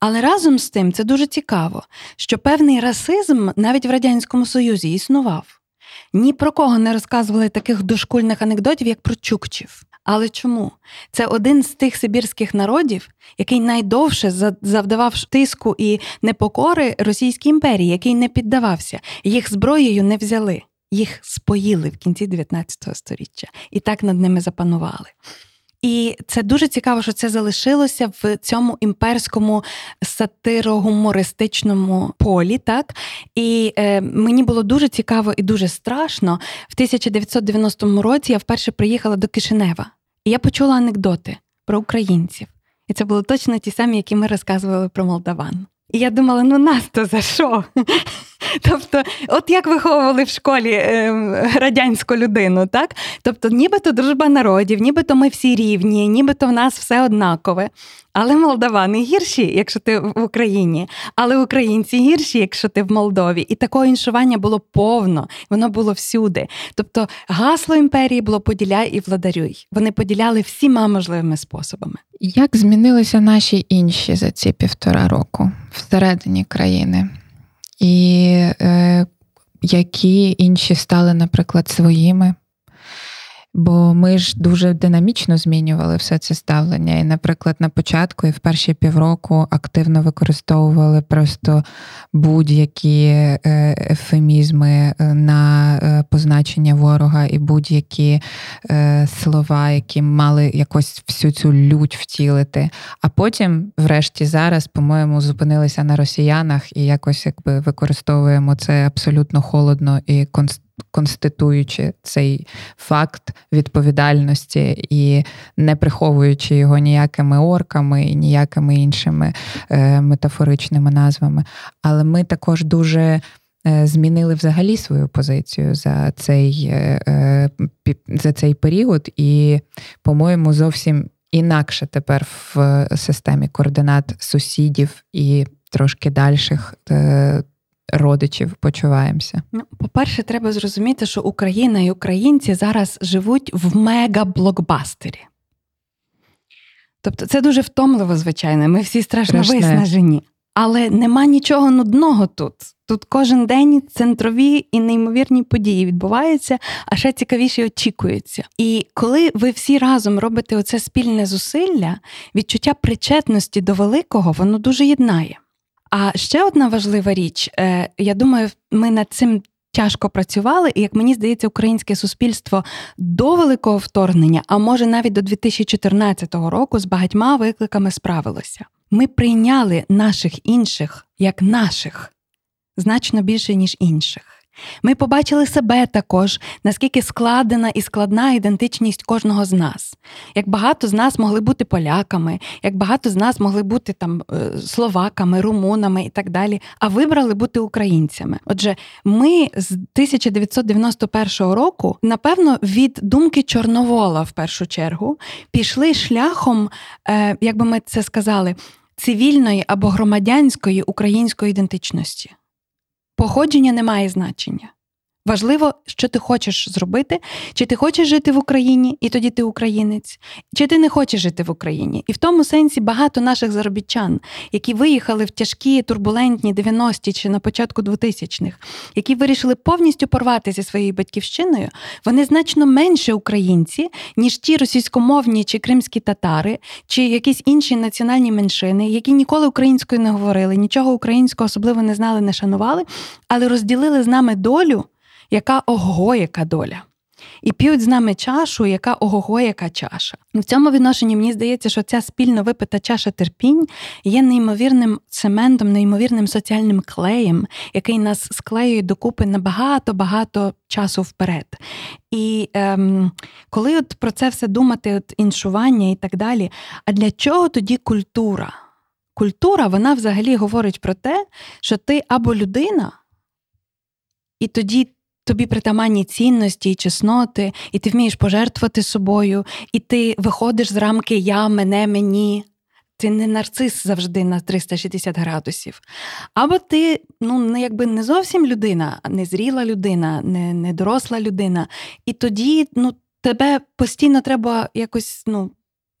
Але разом з тим це дуже цікаво, що певний расизм навіть в Радянському Союзі існував. Ні про кого не розказували таких дошкульних анекдотів, як про чукчів. Але чому? Це один з тих сибірських народів, який найдовше завдавав тиску і непокори Російській імперії, який не піддавався, їх зброєю не взяли, їх споїли в кінці 19 століття і так над ними запанували. І це дуже цікаво, що це залишилося в цьому імперському сатиро-гумористичному полі. Так і е, мені було дуже цікаво і дуже страшно. В 1990 році я вперше приїхала до Кишинева, і я почула анекдоти про українців. І це були точно ті самі, які ми розказували про молдаван. І я думала, ну нас то за що? Тобто, от як виховували в школі е, радянську людину, так? Тобто, нібито дружба народів, нібито ми всі рівні, нібито в нас все однакове. Але молдавани гірші, якщо ти в Україні, але українці гірші, якщо ти в Молдові. І такого іншування було повно, воно було всюди. Тобто гасло імперії було поділяй і владарюй. Вони поділяли всіма можливими способами. Як змінилися наші інші за ці півтора року всередині країни? І е, які інші стали, наприклад, своїми? Бо ми ж дуже динамічно змінювали все це ставлення. І, наприклад, на початку і в перші півроку активно використовували просто будь-які е, ефемізми е, на е, позначення ворога і будь-які слова, які мали якось всю цю лють втілити. А потім, врешті, зараз, по-моєму, зупинилися на росіянах і якось якби використовуємо це абсолютно холодно і конструктивно конституючи цей факт відповідальності і не приховуючи його ніякими орками і ніякими іншими е, метафоричними назвами. Але ми також дуже. Е, змінили взагалі свою позицію за цей е, за цей період, і, по-моєму, зовсім інакше тепер в системі координат сусідів і трошки дальших родичів почуваємося? Ну, по-перше, треба зрозуміти, що Україна і українці зараз живуть в мега-блокбастері. Тобто це дуже втомливо, звичайно. Ми всі страшно Страшне. виснажені. Але нема нічого нудного тут. Тут кожен день центрові і неймовірні події відбуваються, а ще цікавіше очікуються. І коли ви всі разом робите оце спільне зусилля, відчуття причетності до великого, воно дуже єднає. А ще одна важлива річ, е, я думаю, ми над цим. Тяжко працювали, і як мені здається, українське суспільство до великого вторгнення, а може навіть до 2014 року, з багатьма викликами справилося. Ми прийняли наших інших як наших значно більше, ніж інших. Ми побачили себе також, наскільки складена і складна ідентичність кожного з нас. Як багато з нас могли бути поляками, як багато з нас могли бути там е, словаками, румунами і так далі, а вибрали бути українцями. Отже, ми з 1991 року, напевно, від думки Чорновола в першу чергу пішли шляхом, е, як би ми це сказали, цивільної або громадянської української ідентичності. Походження не має значення. Важливо, що ти хочеш зробити, чи ти хочеш жити в Україні, і тоді ти українець, чи ти не хочеш жити в Україні. І в тому сенсі багато наших заробітчан, які виїхали в тяжкі турбулентні 90-ті чи на початку 2000-х, які вирішили повністю порвати зі своєю батьківщиною, вони значно менше українці, ніж ті російськомовні чи кримські татари, чи якісь інші національні меншини, які ніколи українською не говорили, нічого українського особливо не знали, не шанували, але розділили з нами долю яка ого, яка доля. І п'ють з нами чашу, яка ого, яка чаша. В цьому відношенні мені здається, що ця спільно випита чаша терпінь є неймовірним цементом, неймовірним соціальним клеєм, який нас склеює докупи на багато-багато часу вперед. І ем, коли от про це все думати, от іншування і так далі, а для чого тоді культура? Культура, вона взагалі говорить про те, що ти або людина, і тоді тобі притаманні цінності і чесноти, і ти вмієш пожертвувати собою, і ти виходиш з рамки я, мене, мені. Ти не нарцис завжди на 360 градусів. Або ти ну, якби не зовсім людина, не зріла людина, не не доросла людина. І тоді ну, тебе постійно треба якось ну,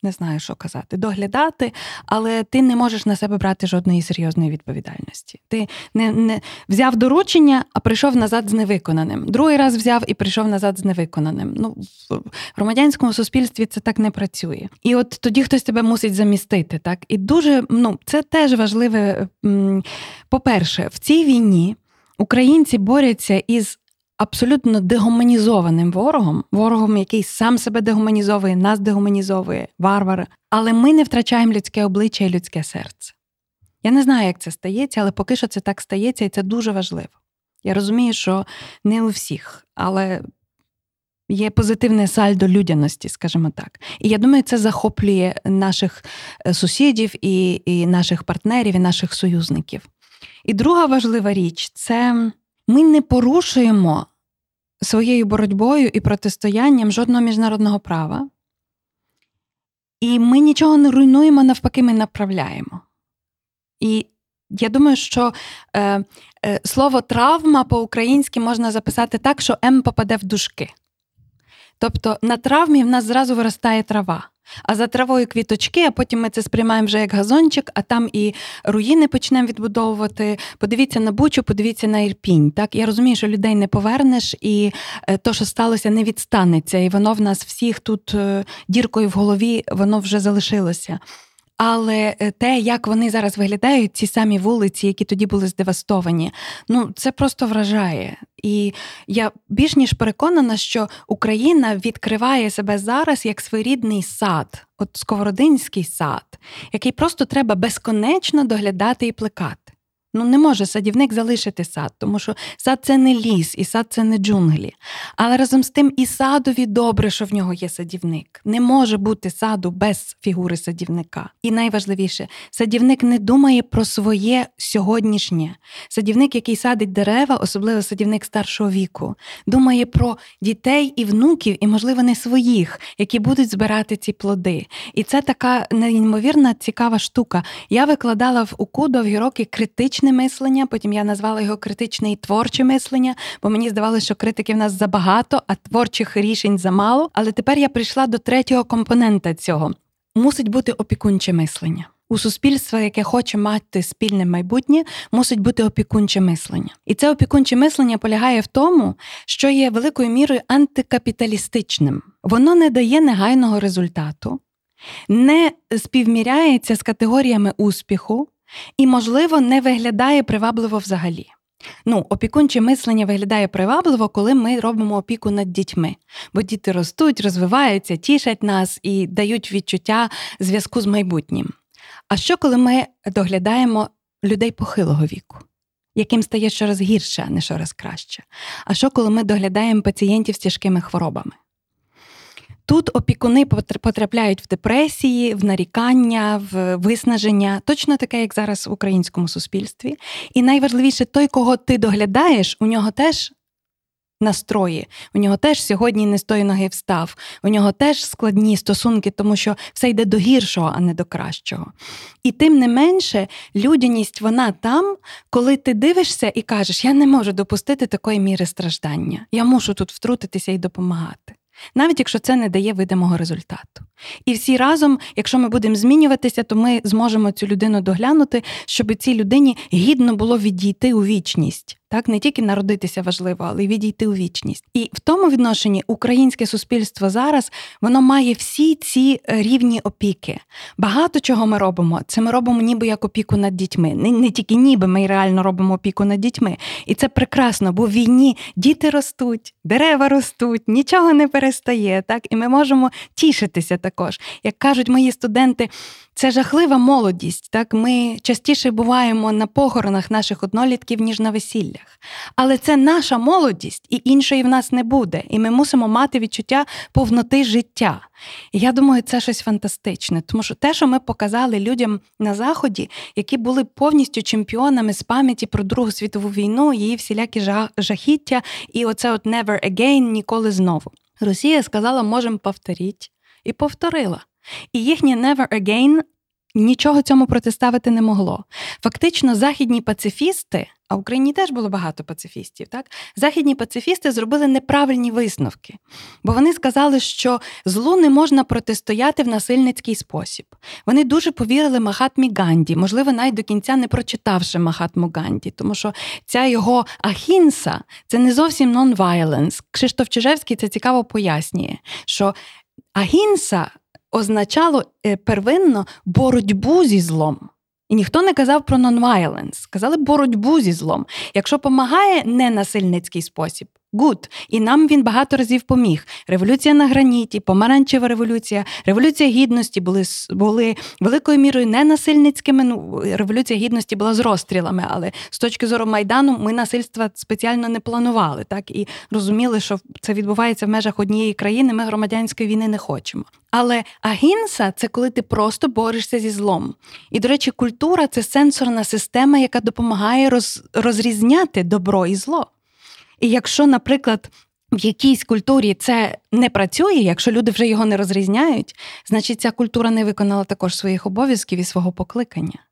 не знаю, що казати, доглядати, але ти не можеш на себе брати жодної серйозної відповідальності. Ти не не взяв доручення, а прийшов назад з невиконаним. Другий раз взяв і прийшов назад з невиконаним. Ну в громадянському суспільстві це так не працює. І от тоді хтось тебе мусить замістити. Так і дуже ну це теж важливе. По-перше, в цій війні українці борються із абсолютно дегуманізованим ворогом, ворогом, який сам себе дегуманізовує, нас дегуманізовує, варвари. Але ми не втрачаємо людське обличчя і людське серце. Я не знаю, як це стається, але поки що це так стається, і це дуже важливо. Я розумію, що не у всіх, але Є позитивне сальдо людяності, скажімо так. І я думаю, це захоплює наших е, сусідів, і, і наших партнерів, і наших союзників. І друга важлива річ це ми не порушуємо своєю боротьбою і протистоянням жодного міжнародного права. І ми нічого не руйнуємо, навпаки, ми направляємо. І я думаю, що е, е, слово травма по-українськи можна записати так, що М попаде в дужки. Тобто на травмі в нас зразу виростає трава. А за травою квіточки, а потім ми це сприймаємо вже як газончик, а там і руїни почнемо відбудовувати. Подивіться на Бучу, подивіться на Ірпінь. Так я розумію, що людей не повернеш, і е, то, що сталося, не відстанеться. І воно в нас всіх тут е, діркою в голові, воно вже залишилося. Але е, те, як вони зараз виглядають, ці самі вулиці, які тоді були здевастовані, ну це просто вражає. І я більш ніж переконана, що Україна відкриває себе зараз як своєрідний сад, от сковородинський сад, який просто треба безконечно доглядати і плекати. Ну, не може садівник залишити сад, тому що сад це не ліс, і сад це не джунглі. Але разом з тим і садові добре, що в нього є садівник. Не може бути саду без фігури садівника. І найважливіше, садівник не думає про своє сьогоднішнє. Садівник, який садить дерева, особливо садівник старшого віку, думає про дітей і внуків, і, можливо, не своїх, які будуть збирати ці плоди. І це така неймовірна цікава штука. Я викладала в УКУ довгі роки критичні критичне мислення. Потім я назвала його критичне і творче мислення, бо мені здавалося, що критиків в нас забагато, а творчих рішень замало. Але тепер я прийшла до третього компонента цього: мусить бути опікунче мислення. У суспільства, яке хоче мати спільне майбутнє, мусить бути опікунче мислення. І це опікунче мислення полягає в тому, що є великою мірою антикапіталістичним. Воно не дає негайного результату, не співміряється з категоріями успіху, і, можливо, не виглядає привабливо взагалі. Ну, опікунче мислення виглядає привабливо, коли ми робимо опіку над дітьми, бо діти ростуть, розвиваються, тішать нас і дають відчуття зв'язку з майбутнім. А що, коли ми доглядаємо людей похилого віку, яким стає щораз гірше, а не щораз краще? А що, коли ми доглядаємо пацієнтів з тяжкими хворобами? Тут опікуни потрапляють в депресії, в нарікання, в виснаження, точно таке, як зараз в українському суспільстві. І найважливіше, той, кого ти доглядаєш, у нього теж настрої, у нього теж сьогодні не з тої ноги встав, у нього теж складні стосунки, тому що все йде до гіршого, а не до кращого. І тим не менше, людяність вона там, коли ти дивишся і кажеш, я не можу допустити такої міри страждання, я мушу тут втрутитися і допомагати навіть якщо це не дає видимого результату. І всі разом, якщо ми будемо змінюватися, то ми зможемо цю людину доглянути, щоб цій людині гідно було відійти у вічність. Так, не тільки народитися важливо, але й відійти у вічність. І в тому відношенні українське суспільство зараз воно має всі ці е, рівні опіки. Багато чого ми робимо. Це ми робимо ніби як опіку над дітьми. Не, не тільки ніби ми реально робимо опіку над дітьми. І це прекрасно, бо в війні діти ростуть, дерева ростуть, нічого не перестає. Так, і ми можемо тішитися також. Як кажуть мої студенти, це жахлива молодість. Так, Ми частіше буваємо на похоронах наших однолітків, ніж на весіллях. Але це наша молодість, і іншої в нас не буде. І ми мусимо мати відчуття повноти життя. І я думаю, це щось фантастичне, тому що те, що ми показали людям на Заході, які були повністю чемпіонами з пам'яті про Другу світову війну, її всілякі жахіття, і оце от never again, ніколи знову. Росія сказала, можемо повторити, і повторила. І їхнє never again нічого цьому протиставити не могло. Фактично, західні пацифісти, а в Україні теж було багато пацифістів, так? Західні пацифісти зробили неправильні висновки, бо вони сказали, що злу не можна протистояти в насильницький спосіб. Вони дуже повірили Махатмі Ганді, можливо, навіть до кінця не прочитавши Махатму Ганді, тому що ця його ахінса це не зовсім нон-вайленс. Кшиштоф Чижевський це цікаво пояснює, що агінса означало е, первинно боротьбу зі злом. І ніхто не казав про нонвайленс, сказали боротьбу зі злом. Якщо помагає ненасильницький спосіб, Good. І нам він багато разів поміг. Революція на граніті, помаранчева революція, революція гідності були були великою мірою ненасильницькими. Ну, революція гідності була з розстрілами, але з точки зору майдану ми насильства спеціально не планували, так і розуміли, що це відбувається в межах однієї країни. Ми громадянської війни не хочемо. Але агінса це коли ти просто борешся зі злом. І, до речі, культура це сенсорна система, яка допомагає роз, розрізняти добро і зло. І якщо, наприклад, в якійсь культурі це не працює, якщо люди вже його не розрізняють, значить ця культура не виконала також своїх обов'язків і свого покликання.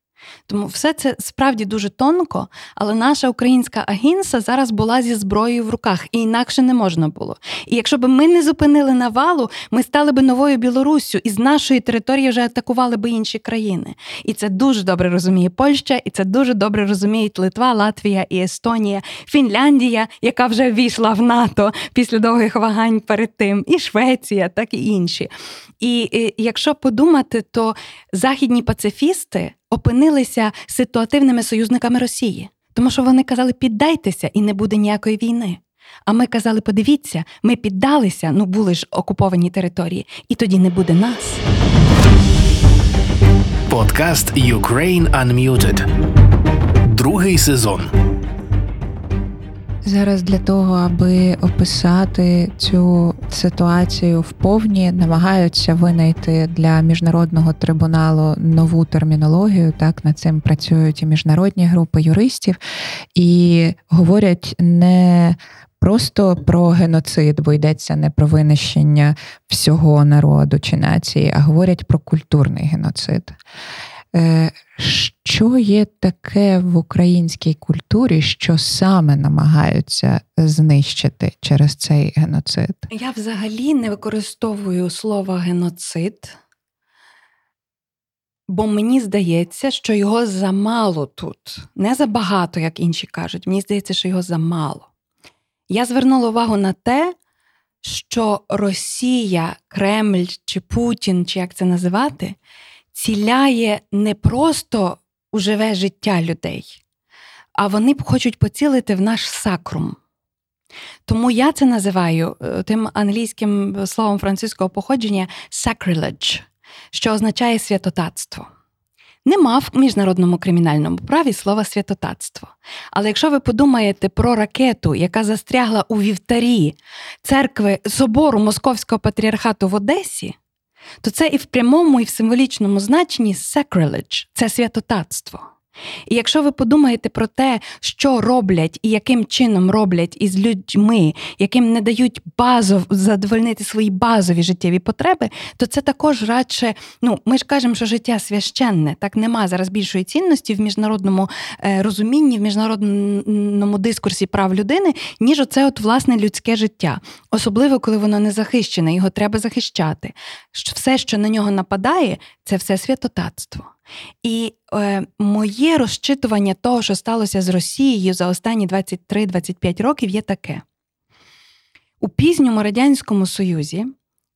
Тому все це справді дуже тонко, але наша українська агінса зараз була зі зброєю в руках, і інакше не можна було. І якщо б ми не зупинили навалу, ми стали б новою Білоруссю, і з нашої території вже атакували б інші країни. І це дуже добре розуміє Польща, і це дуже добре розуміють Литва, Латвія і Естонія, Фінляндія, яка вже війшла в НАТО після довгих вагань перед тим, і Швеція, так і інші. І, і якщо подумати, то західні пацифісти опинилися ситуативними союзниками Росії, тому що вони казали, піддайтеся і не буде ніякої війни. А ми казали, подивіться, ми піддалися, ну були ж окуповані території, і тоді не буде нас. Подкаст Ukraine Unmuted. Другий сезон. Зараз для того, аби описати цю ситуацію вповні, намагаються винайти для міжнародного трибуналу нову термінологію. Так над цим працюють і міжнародні групи юристів і говорять не просто про геноцид, бо йдеться не про винищення всього народу чи нації, а говорять про культурний геноцид. Е, що є таке в українській культурі, що саме намагаються знищити через цей геноцид? Я взагалі не використовую слово геноцид, бо мені здається, що його замало тут. Не забагато, як інші кажуть. Мені здається, що його замало. Я звернула увагу на те, що Росія, Кремль чи Путін, чи як це називати, ціляє не просто у живе життя людей, а вони хочуть поцілити в наш сакрум. Тому я це називаю е, тим англійським словом французького походження sacrilege, що означає святотатство. Нема в міжнародному кримінальному праві слова святотатство. Але якщо ви подумаєте про ракету, яка застрягла у вівтарі церкви собору Московського патріархату в Одесі, то це і в прямому, і в символічному значенні sacrilege – це святотатство. І якщо ви подумаєте про те, що роблять і яким чином роблять із людьми, яким не дають базов задовольнити свої базові життєві потреби, то це також радше, ну ми ж кажемо, що життя священне, так нема зараз більшої цінності в міжнародному е, розумінні, в міжнародному дискурсі прав людини, ніж оце от власне людське життя, особливо коли воно не захищене, його треба захищати. Все, що на нього нападає, це все святотатство. І е, моє розчитування того, що сталося з Росією за останні 23-25 років, є таке: у пізньому Радянському Союзі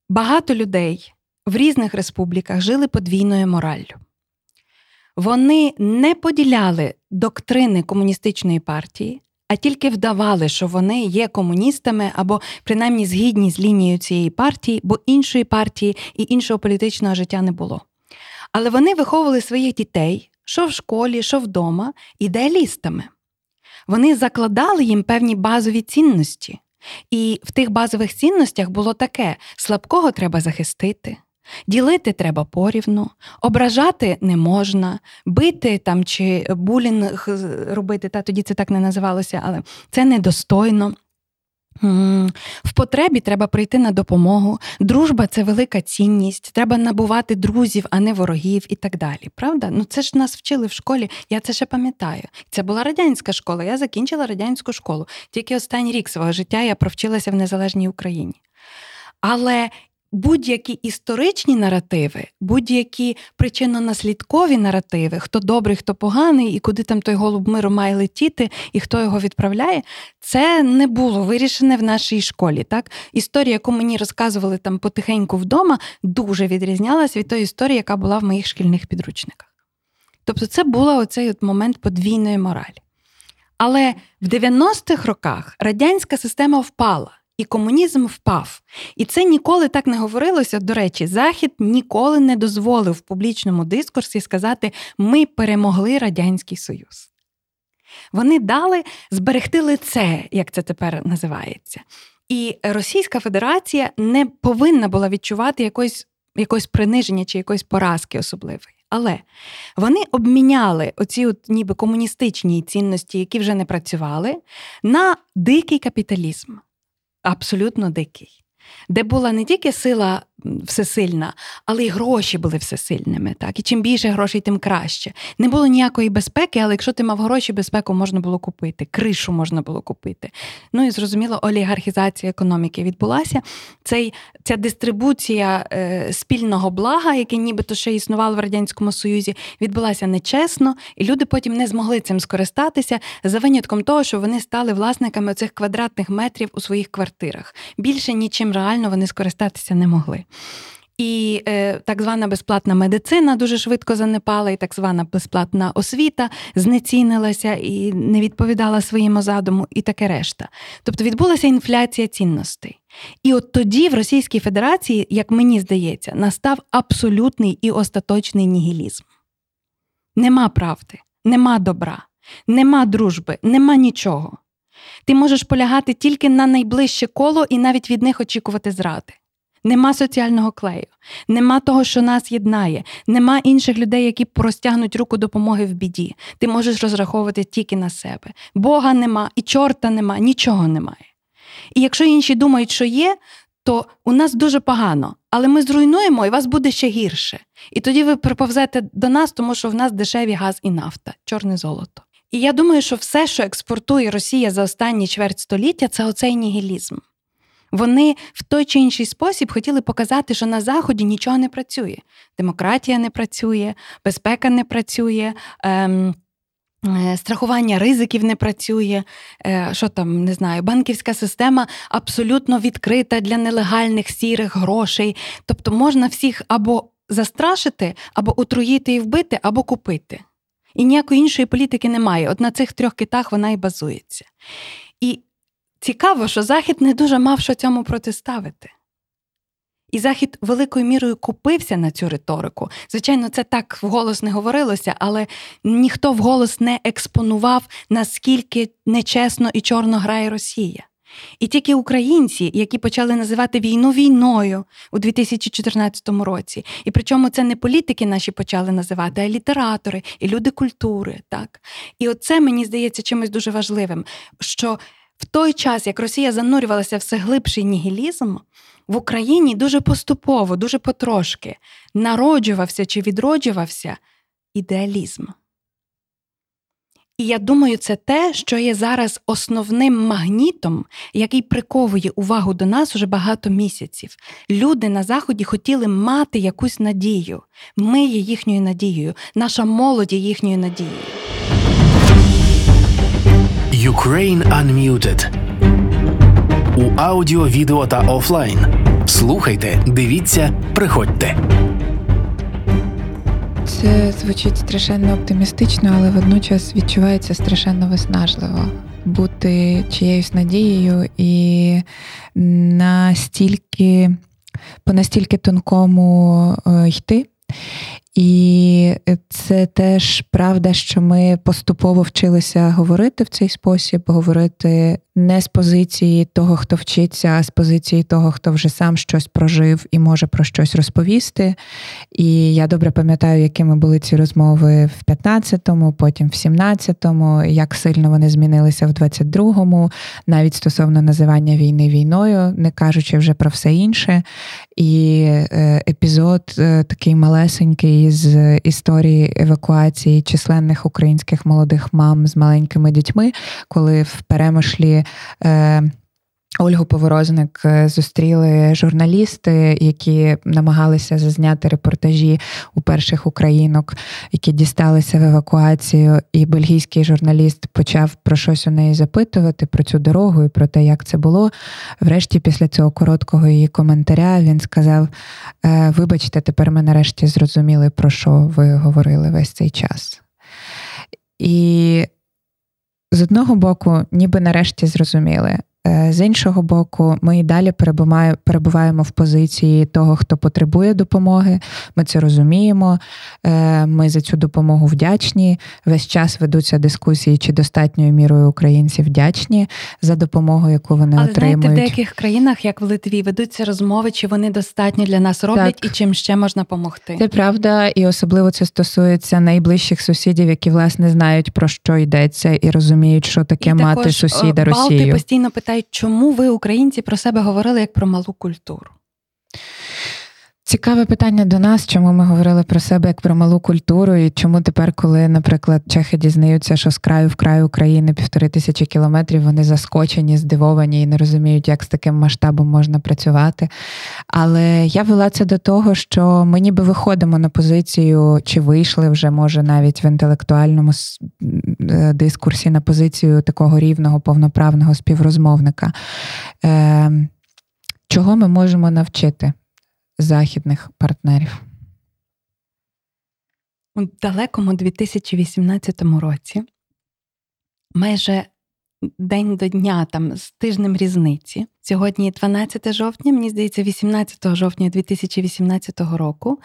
багато людей в різних республіках жили подвійною мораллю. Вони не поділяли доктрини комуністичної партії, а тільки вдавали, що вони є комуністами або принаймні згідні з лінією цієї партії, бо іншої партії і іншого політичного життя не було. Але вони виховували своїх дітей, що в школі, що вдома, ідеалістами. Вони закладали їм певні базові цінності. І в тих базових цінностях було таке: слабкого треба захистити, ділити треба порівну, ображати не можна, бити там чи булінг робити, та тоді це так не називалося, але це недостойно. В потребі треба прийти на допомогу. Дружба це велика цінність. Треба набувати друзів, а не ворогів і так далі. Правда? Ну це ж нас вчили в школі. Я це ще пам'ятаю. Це була радянська школа. Я закінчила радянську школу. Тільки останній рік свого життя я провчилася в незалежній Україні. Але будь-які історичні наративи, будь-які причинно-наслідкові наративи, хто добрий, хто поганий, і куди там той голуб миру має летіти, і хто його відправляє, це не було вирішене в нашій школі. Так, історія, яку мені розказували там потихеньку вдома, дуже відрізнялась від тої історії, яка була в моїх шкільних підручниках. Тобто, це був оцей от момент подвійної моралі. Але в 90-х роках радянська система впала. І комунізм впав. І це ніколи так не говорилося. До речі, Захід ніколи не дозволив в публічному дискурсі сказати Ми перемогли Радянський Союз. Вони дали зберегти лице, як це тепер називається. І Російська Федерація не повинна була відчувати якось, якось приниження чи якоїсь поразки особливої. Але вони обміняли оці от ніби комуністичні цінності, які вже не працювали, на дикий капіталізм. Абсолютно дикий де була не тільки сила всесильна, але й гроші були всесильними. Так? І чим більше грошей, тим краще. Не було ніякої безпеки, але якщо ти мав гроші, безпеку можна було купити, кришу можна було купити. Ну і зрозуміло, олігархізація економіки відбулася. Цей, Ця дистрибуція е, спільного блага, яке нібито ще існувало в Радянському Союзі, відбулася нечесно, і люди потім не змогли цим скористатися за винятком того, що вони стали власниками цих квадратних метрів у своїх квартирах. Більше нічим реально вони скористатися не могли. І е, так звана безплатна медицина дуже швидко занепала, і так звана безплатна освіта знецінилася і не відповідала своєму задуму, і таке решта. Тобто відбулася інфляція цінностей. І от тоді в Російській Федерації, як мені здається, настав абсолютний і остаточний нігілізм. Нема правди, нема добра, нема дружби, нема нічого. Ти можеш полягати тільки на найближче коло і навіть від них очікувати зради. Нема соціального клею, нема того, що нас єднає, нема інших людей, які простягнуть руку допомоги в біді. Ти можеш розраховувати тільки на себе. Бога нема, і чорта нема, нічого немає. І якщо інші думають, що є, то у нас дуже погано, але ми зруйнуємо і вас буде ще гірше. І тоді ви приповзете до нас, тому що в нас дешеві газ і нафта, чорне золото. І я думаю, що все, що експортує Росія за останні чверть століття, це оцей нігілізм. Вони в той чи інший спосіб хотіли показати, що на Заході нічого не працює. Демократія не працює, безпека не працює. Ем, е, Страхування ризиків не працює, е, що там не знаю, банківська система абсолютно відкрита для нелегальних сірих грошей. Тобто можна всіх або застрашити, або отруїти і вбити, або купити. І ніякої іншої політики немає. От на цих трьох китах вона і базується. І цікаво, що Захід не дуже мав що цьому протиставити. І Захід великою мірою купився на цю риторику. Звичайно, це так вголос не говорилося, але ніхто вголос не експонував, наскільки нечесно і чорно грає Росія. І тільки українці, які почали називати війну війною у 2014 році, і причому це не політики наші почали називати, а літератори і люди культури. Так? І оце мені здається чимось дуже важливим. що в той час, як Росія занурювалася все глибший нігілізм, в Україні дуже поступово, дуже потрошки народжувався чи відроджувався ідеалізм. І я думаю, це те, що є зараз основним магнітом, який приковує увагу до нас уже багато місяців. Люди на Заході хотіли мати якусь надію. Ми є їхньою надією, наша молодь є їхньою надією. Ukraine Unmuted у аудіо, відео та офлайн. Слухайте, дивіться, приходьте. Це звучить страшенно оптимістично, але водночас відчувається страшенно виснажливо бути чиєюсь надією і настільки по настільки тонкому е, йти. І це теж правда, що ми поступово вчилися говорити в цей спосіб, говорити не з позиції того, хто вчиться, а з позиції того, хто вже сам щось прожив і може про щось розповісти. І я добре пам'ятаю, якими були ці розмови в 15-му, потім в 17-му, як сильно вони змінилися в 22-му, навіть стосовно називання війни війною, не кажучи вже про все інше. І е, епізод е, такий малесенький з історії евакуації численних українських молодих мам з маленькими дітьми, коли в перемишлі. Е, Ольгу Поворозник е, зустріли журналісти, які намагалися зазняти репортажі у перших українок, які дісталися в евакуацію. І бельгійський журналіст почав про щось у неї запитувати про цю дорогу і про те, як це було. Врешті, після цього короткого її коментаря, він сказав: «Е, Вибачте, тепер ми нарешті зрозуміли, про що ви говорили весь цей час. І з одного боку, ніби нарешті зрозуміли. Е, з іншого боку, ми і далі перебуваємо в позиції того, хто потребує допомоги. Ми це розуміємо. Е, ми за цю допомогу вдячні. Весь час ведуться дискусії, чи достатньою мірою українці вдячні за допомогу, яку вони Але, отримують. знаєте, в деяких країнах, як в Литві, ведуться розмови, чи вони достатньо для нас роблять так. і чим ще можна допомогти. Це правда, і особливо це стосується найближчих сусідів, які власне знають про що йдеться, і розуміють, що таке і мати також, сусіда Росію. Постійно питають, питають, чому ви, українці, про себе говорили як про малу культуру? Цікаве питання до нас, чому ми говорили про себе як про малу культуру, і чому тепер, коли, наприклад, чехи дізнаються, що з краю в краю України півтори тисячі кілометрів, вони заскочені, здивовані і не розуміють, як з таким масштабом можна працювати. Але я вела це до того, що ми ніби виходимо на позицію, чи вийшли вже, може, навіть в інтелектуальному е, дискурсі на позицію такого рівного повноправного співрозмовника. Ем, чого ми можемо навчити? Західних партнерів? У далекому 2018 році, майже день до дня, там з тижнем різниці. Сьогодні 12 жовтня, мені здається, 18 жовтня 2018 року.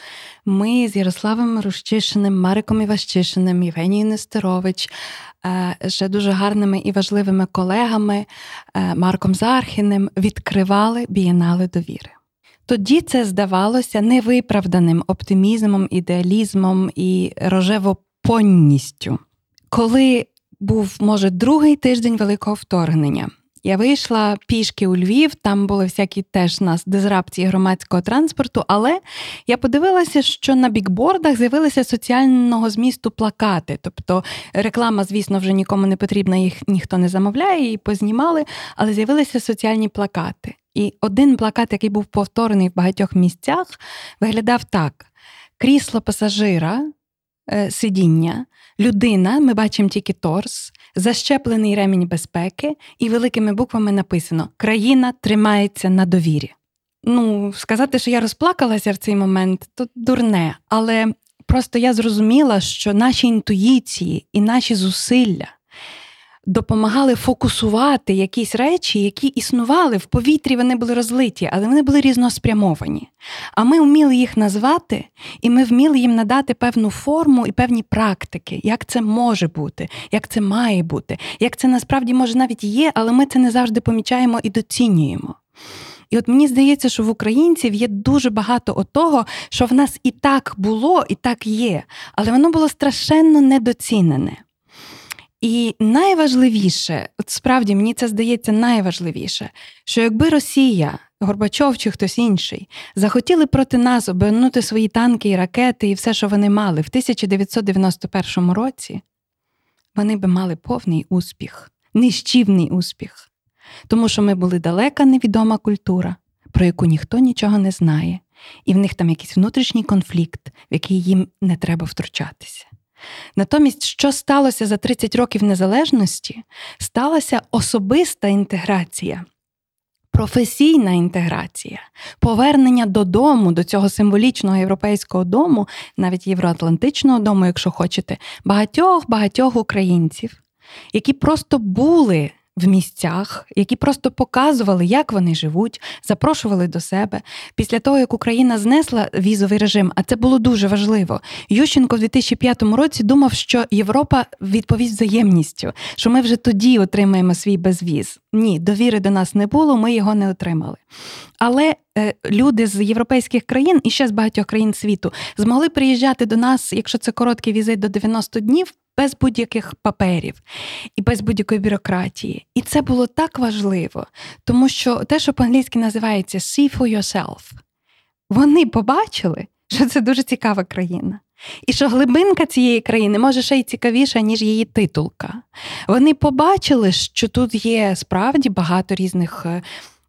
Ми з Ярославом Рущишиним, Мариком Іващишиним, Євгенією Нестерович, е, ще дуже гарними і важливими колегами е, Марком Зархіним відкривали бієнали довіри. Тоді це здавалося невиправданим оптимізмом, ідеалізмом і рожевопонністю. Коли був, може, другий тиждень великого вторгнення, я вийшла пішки у Львів, там були всякі теж нас дизрапції громадського транспорту, але я подивилася, що на бікбордах з'явилися соціального змісту плакати. Тобто реклама, звісно, вже нікому не потрібна, їх ніхто не замовляє, її познімали, але з'явилися соціальні плакати. І один плакат, який був повторений в багатьох місцях, виглядав так: крісло пасажира, е, сидіння, людина, ми бачимо тільки торс, защеплений ремінь безпеки, і великими буквами написано Країна тримається на довірі. Ну, сказати, що я розплакалася в цей момент, то дурне, але просто я зрозуміла, що наші інтуїції і наші зусилля допомагали фокусувати якісь речі, які існували в повітрі, вони були розлиті, але вони були різноспрямовані. А ми вміли їх назвати, і ми вміли їм надати певну форму і певні практики, як це може бути, як це має бути, як це насправді може навіть є, але ми це не завжди помічаємо і доцінюємо. І от мені здається, що в українців є дуже багато того, що в нас і так було, і так є, але воно було страшенно недоцінене. І найважливіше, от справді мені це здається найважливіше, що якби Росія, Горбачов чи хтось інший захотіли проти нас обернути свої танки і ракети і все, що вони мали в 1991 році, вони би мали повний успіх, нищівний успіх. Тому що ми були далека невідома культура, про яку ніхто нічого не знає, і в них там якийсь внутрішній конфлікт, в який їм не треба втручатися. Натомість, що сталося за 30 років незалежності, сталася особиста інтеграція. Професійна інтеграція, повернення додому, до цього символічного європейського дому, навіть євроатлантичного дому, якщо хочете, багатьох багатьох українців, які просто були в місцях, які просто показували, як вони живуть, запрошували до себе. Після того, як Україна знесла візовий режим, а це було дуже важливо. Ющенко в 2005 році думав, що Європа відповість взаємністю, що ми вже тоді отримаємо свій безвіз. Ні, довіри до нас не було, ми його не отримали. Але е, люди з європейських країн і ще з багатьох країн світу змогли приїжджати до нас, якщо це короткий візит до 90 днів, без будь-яких паперів і без будь-якої бюрократії. І це було так важливо, тому що те, що по-англійськи називається see for yourself, вони побачили, що це дуже цікава країна. І що глибинка цієї країни може ще й цікавіша, ніж її титулка. Вони побачили, що тут є справді багато різних е,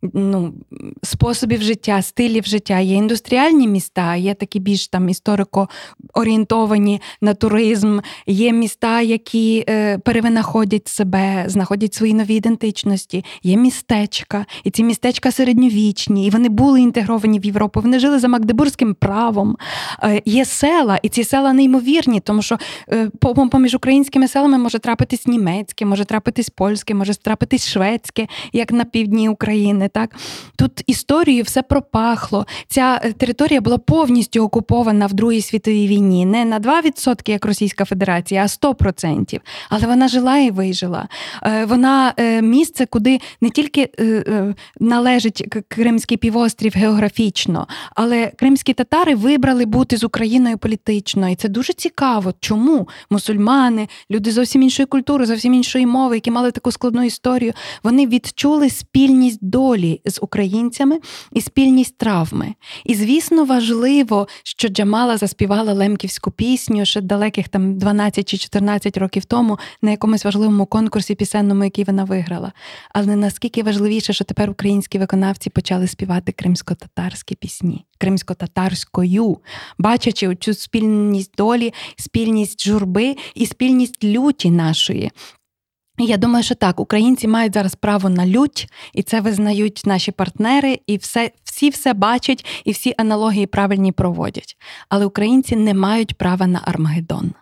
ну, способів життя, стилів життя. Є індустріальні міста, є такі більш там історико орієнтовані на туризм, є міста, які е, перевинаходять себе, знаходять свої нові ідентичності, є містечка, і ці містечка середньовічні, і вони були інтегровані в Європу. Вони жили за Магдебурзьким правом. Е, Є села, і ці села неймовірні, тому що е, поміж українськими селами може трапитись німецьке, може трапитись польське, може трапитись шведське, як на півдні України. Так Тут історією все пропахло. Ця е, територія була повністю окупована в Другій світовій війні. Не на 2%, як Російська Федерація, а 100%. Але вона жила і вижила. Е, вона е, місце, куди не тільки належить Кримський півострів географічно, але кримські татари вибрали бути з Україною політично. І це дуже цікаво. Чому мусульмани, люди зовсім іншої культури, зовсім іншої мови, які мали таку складну історію, вони відчули спільність долі з українцями і спільність травми. І, звісно, важливо, що Джамала заспівала лемківську пісню ще далеких там 12 чи 14 років тому на якомусь важливому конкурсі пісенному, який вона виграла. Але наскільки важливіше, що тепер українські виконавці почали співати кримсько-татарські пісні, кримсько-татарською, бачачи цю спільність долі, спільність журби і спільність люті нашої. Я думаю, що так, українці мають зараз право на лють, і це визнають наші партнери, і все, всі все бачать, і всі аналогії правильні проводять. Але українці не мають права на Армагеддон.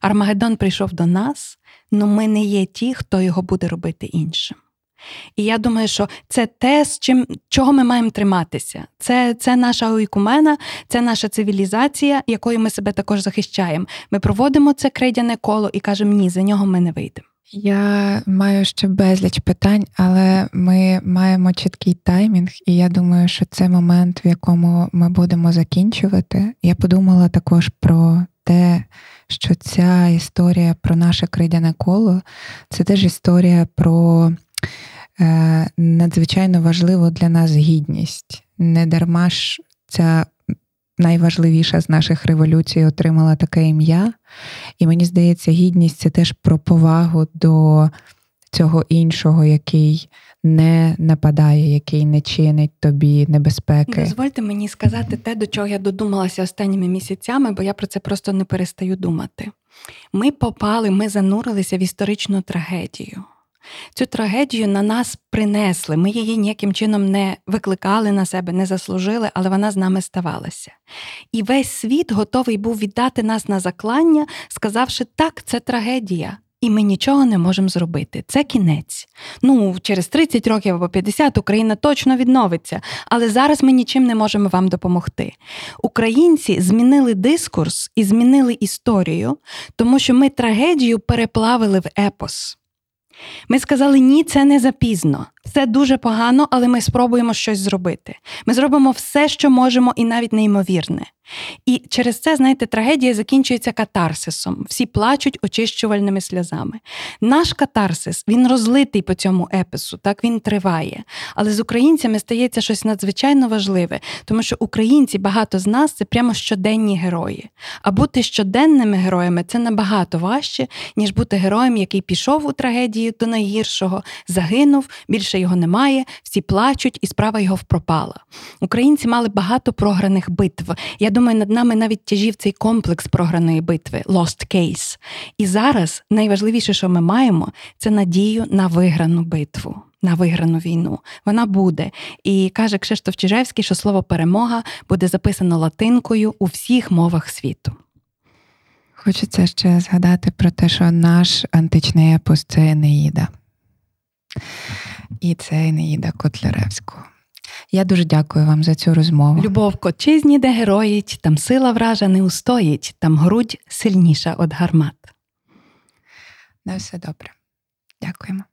Армагеддон прийшов до нас, але ми не є ті, хто його буде робити іншим. І я думаю, що це те, з чим чого ми маємо триматися. Це це наша ойкумена, це наша цивілізація, якою ми себе також захищаємо. Ми проводимо це крейдяне коло і кажемо, ні, за нього ми не вийдемо. Я маю ще безліч питань, але ми маємо чіткий таймінг, і я думаю, що це момент, в якому ми будемо закінчувати. Я подумала також про те, що ця історія про наше крейдяне коло це теж історія про е, надзвичайно важливу для нас гідність. Не дарма ж ця найважливіша з наших революцій отримала таке ім'я. І мені здається, гідність це теж про повагу до цього іншого, який не нападає, який не чинить тобі небезпеки. Дозвольте мені сказати те, до чого я додумалася останніми місяцями, бо я про це просто не перестаю думати. Ми попали, ми занурилися в історичну трагедію. Цю трагедію на нас принесли. Ми її ніяким чином не викликали на себе, не заслужили, але вона з нами ставалася. І весь світ готовий був віддати нас на заклання, сказавши, так, це трагедія. І ми нічого не можемо зробити. Це кінець. Ну, через 30 років або 50 Україна точно відновиться, але зараз ми нічим не можемо вам допомогти. Українці змінили дискурс і змінили історію, тому що ми трагедію переплавили в епос. Ми сказали, ні, це не запізно. Це дуже погано, але ми спробуємо щось зробити. Ми зробимо все, що можемо, і навіть неймовірне. І через це, знаєте, трагедія закінчується катарсисом. Всі плачуть очищувальними сльозами. Наш катарсис він розлитий по цьому епису, так він триває. Але з українцями стається щось надзвичайно важливе, тому що українці, багато з нас це прямо щоденні герої. А бути щоденними героями це набагато важче, ніж бути героєм, який пішов у трагедію до найгіршого, загинув, більше його немає, всі плачуть, і справа його впропала. Українці мали багато програних битв. Я думаю, над нами навіть тяжів цей комплекс програної битви Lost Case. І зараз найважливіше, що ми маємо, це надію на виграну битву. На виграну війну вона буде, і каже Кшиштоф Чижевський, що слово перемога буде записано латинкою у всіх мовах світу. Хочеться ще згадати про те, що наш античний епос це Енеїда. І це Енеїда Котляревського. Я дуже дякую вам за цю розмову. Любов кочизні, де героїть, там сила вража не устоїть, там грудь сильніша від гармат. На все добре. Дякуємо.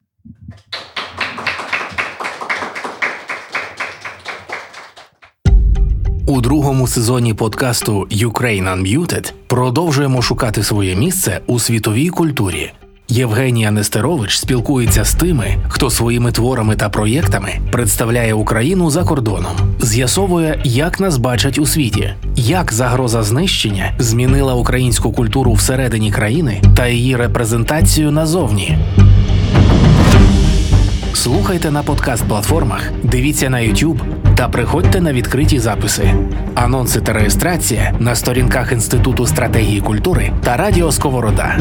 У другому сезоні подкасту Ukraine Unmuted продовжуємо шукати своє місце у світовій культурі. Євгенія Нестерович спілкується з тими, хто своїми творами та проєктами представляє Україну за кордоном, з'ясовує, як нас бачать у світі, як загроза знищення змінила українську культуру всередині країни та її репрезентацію назовні. Слухайте на подкаст-платформах, дивіться на YouTube та приходьте на відкриті записи. Анонси та реєстрація на сторінках Інституту стратегії культури та Радіо Сковорода.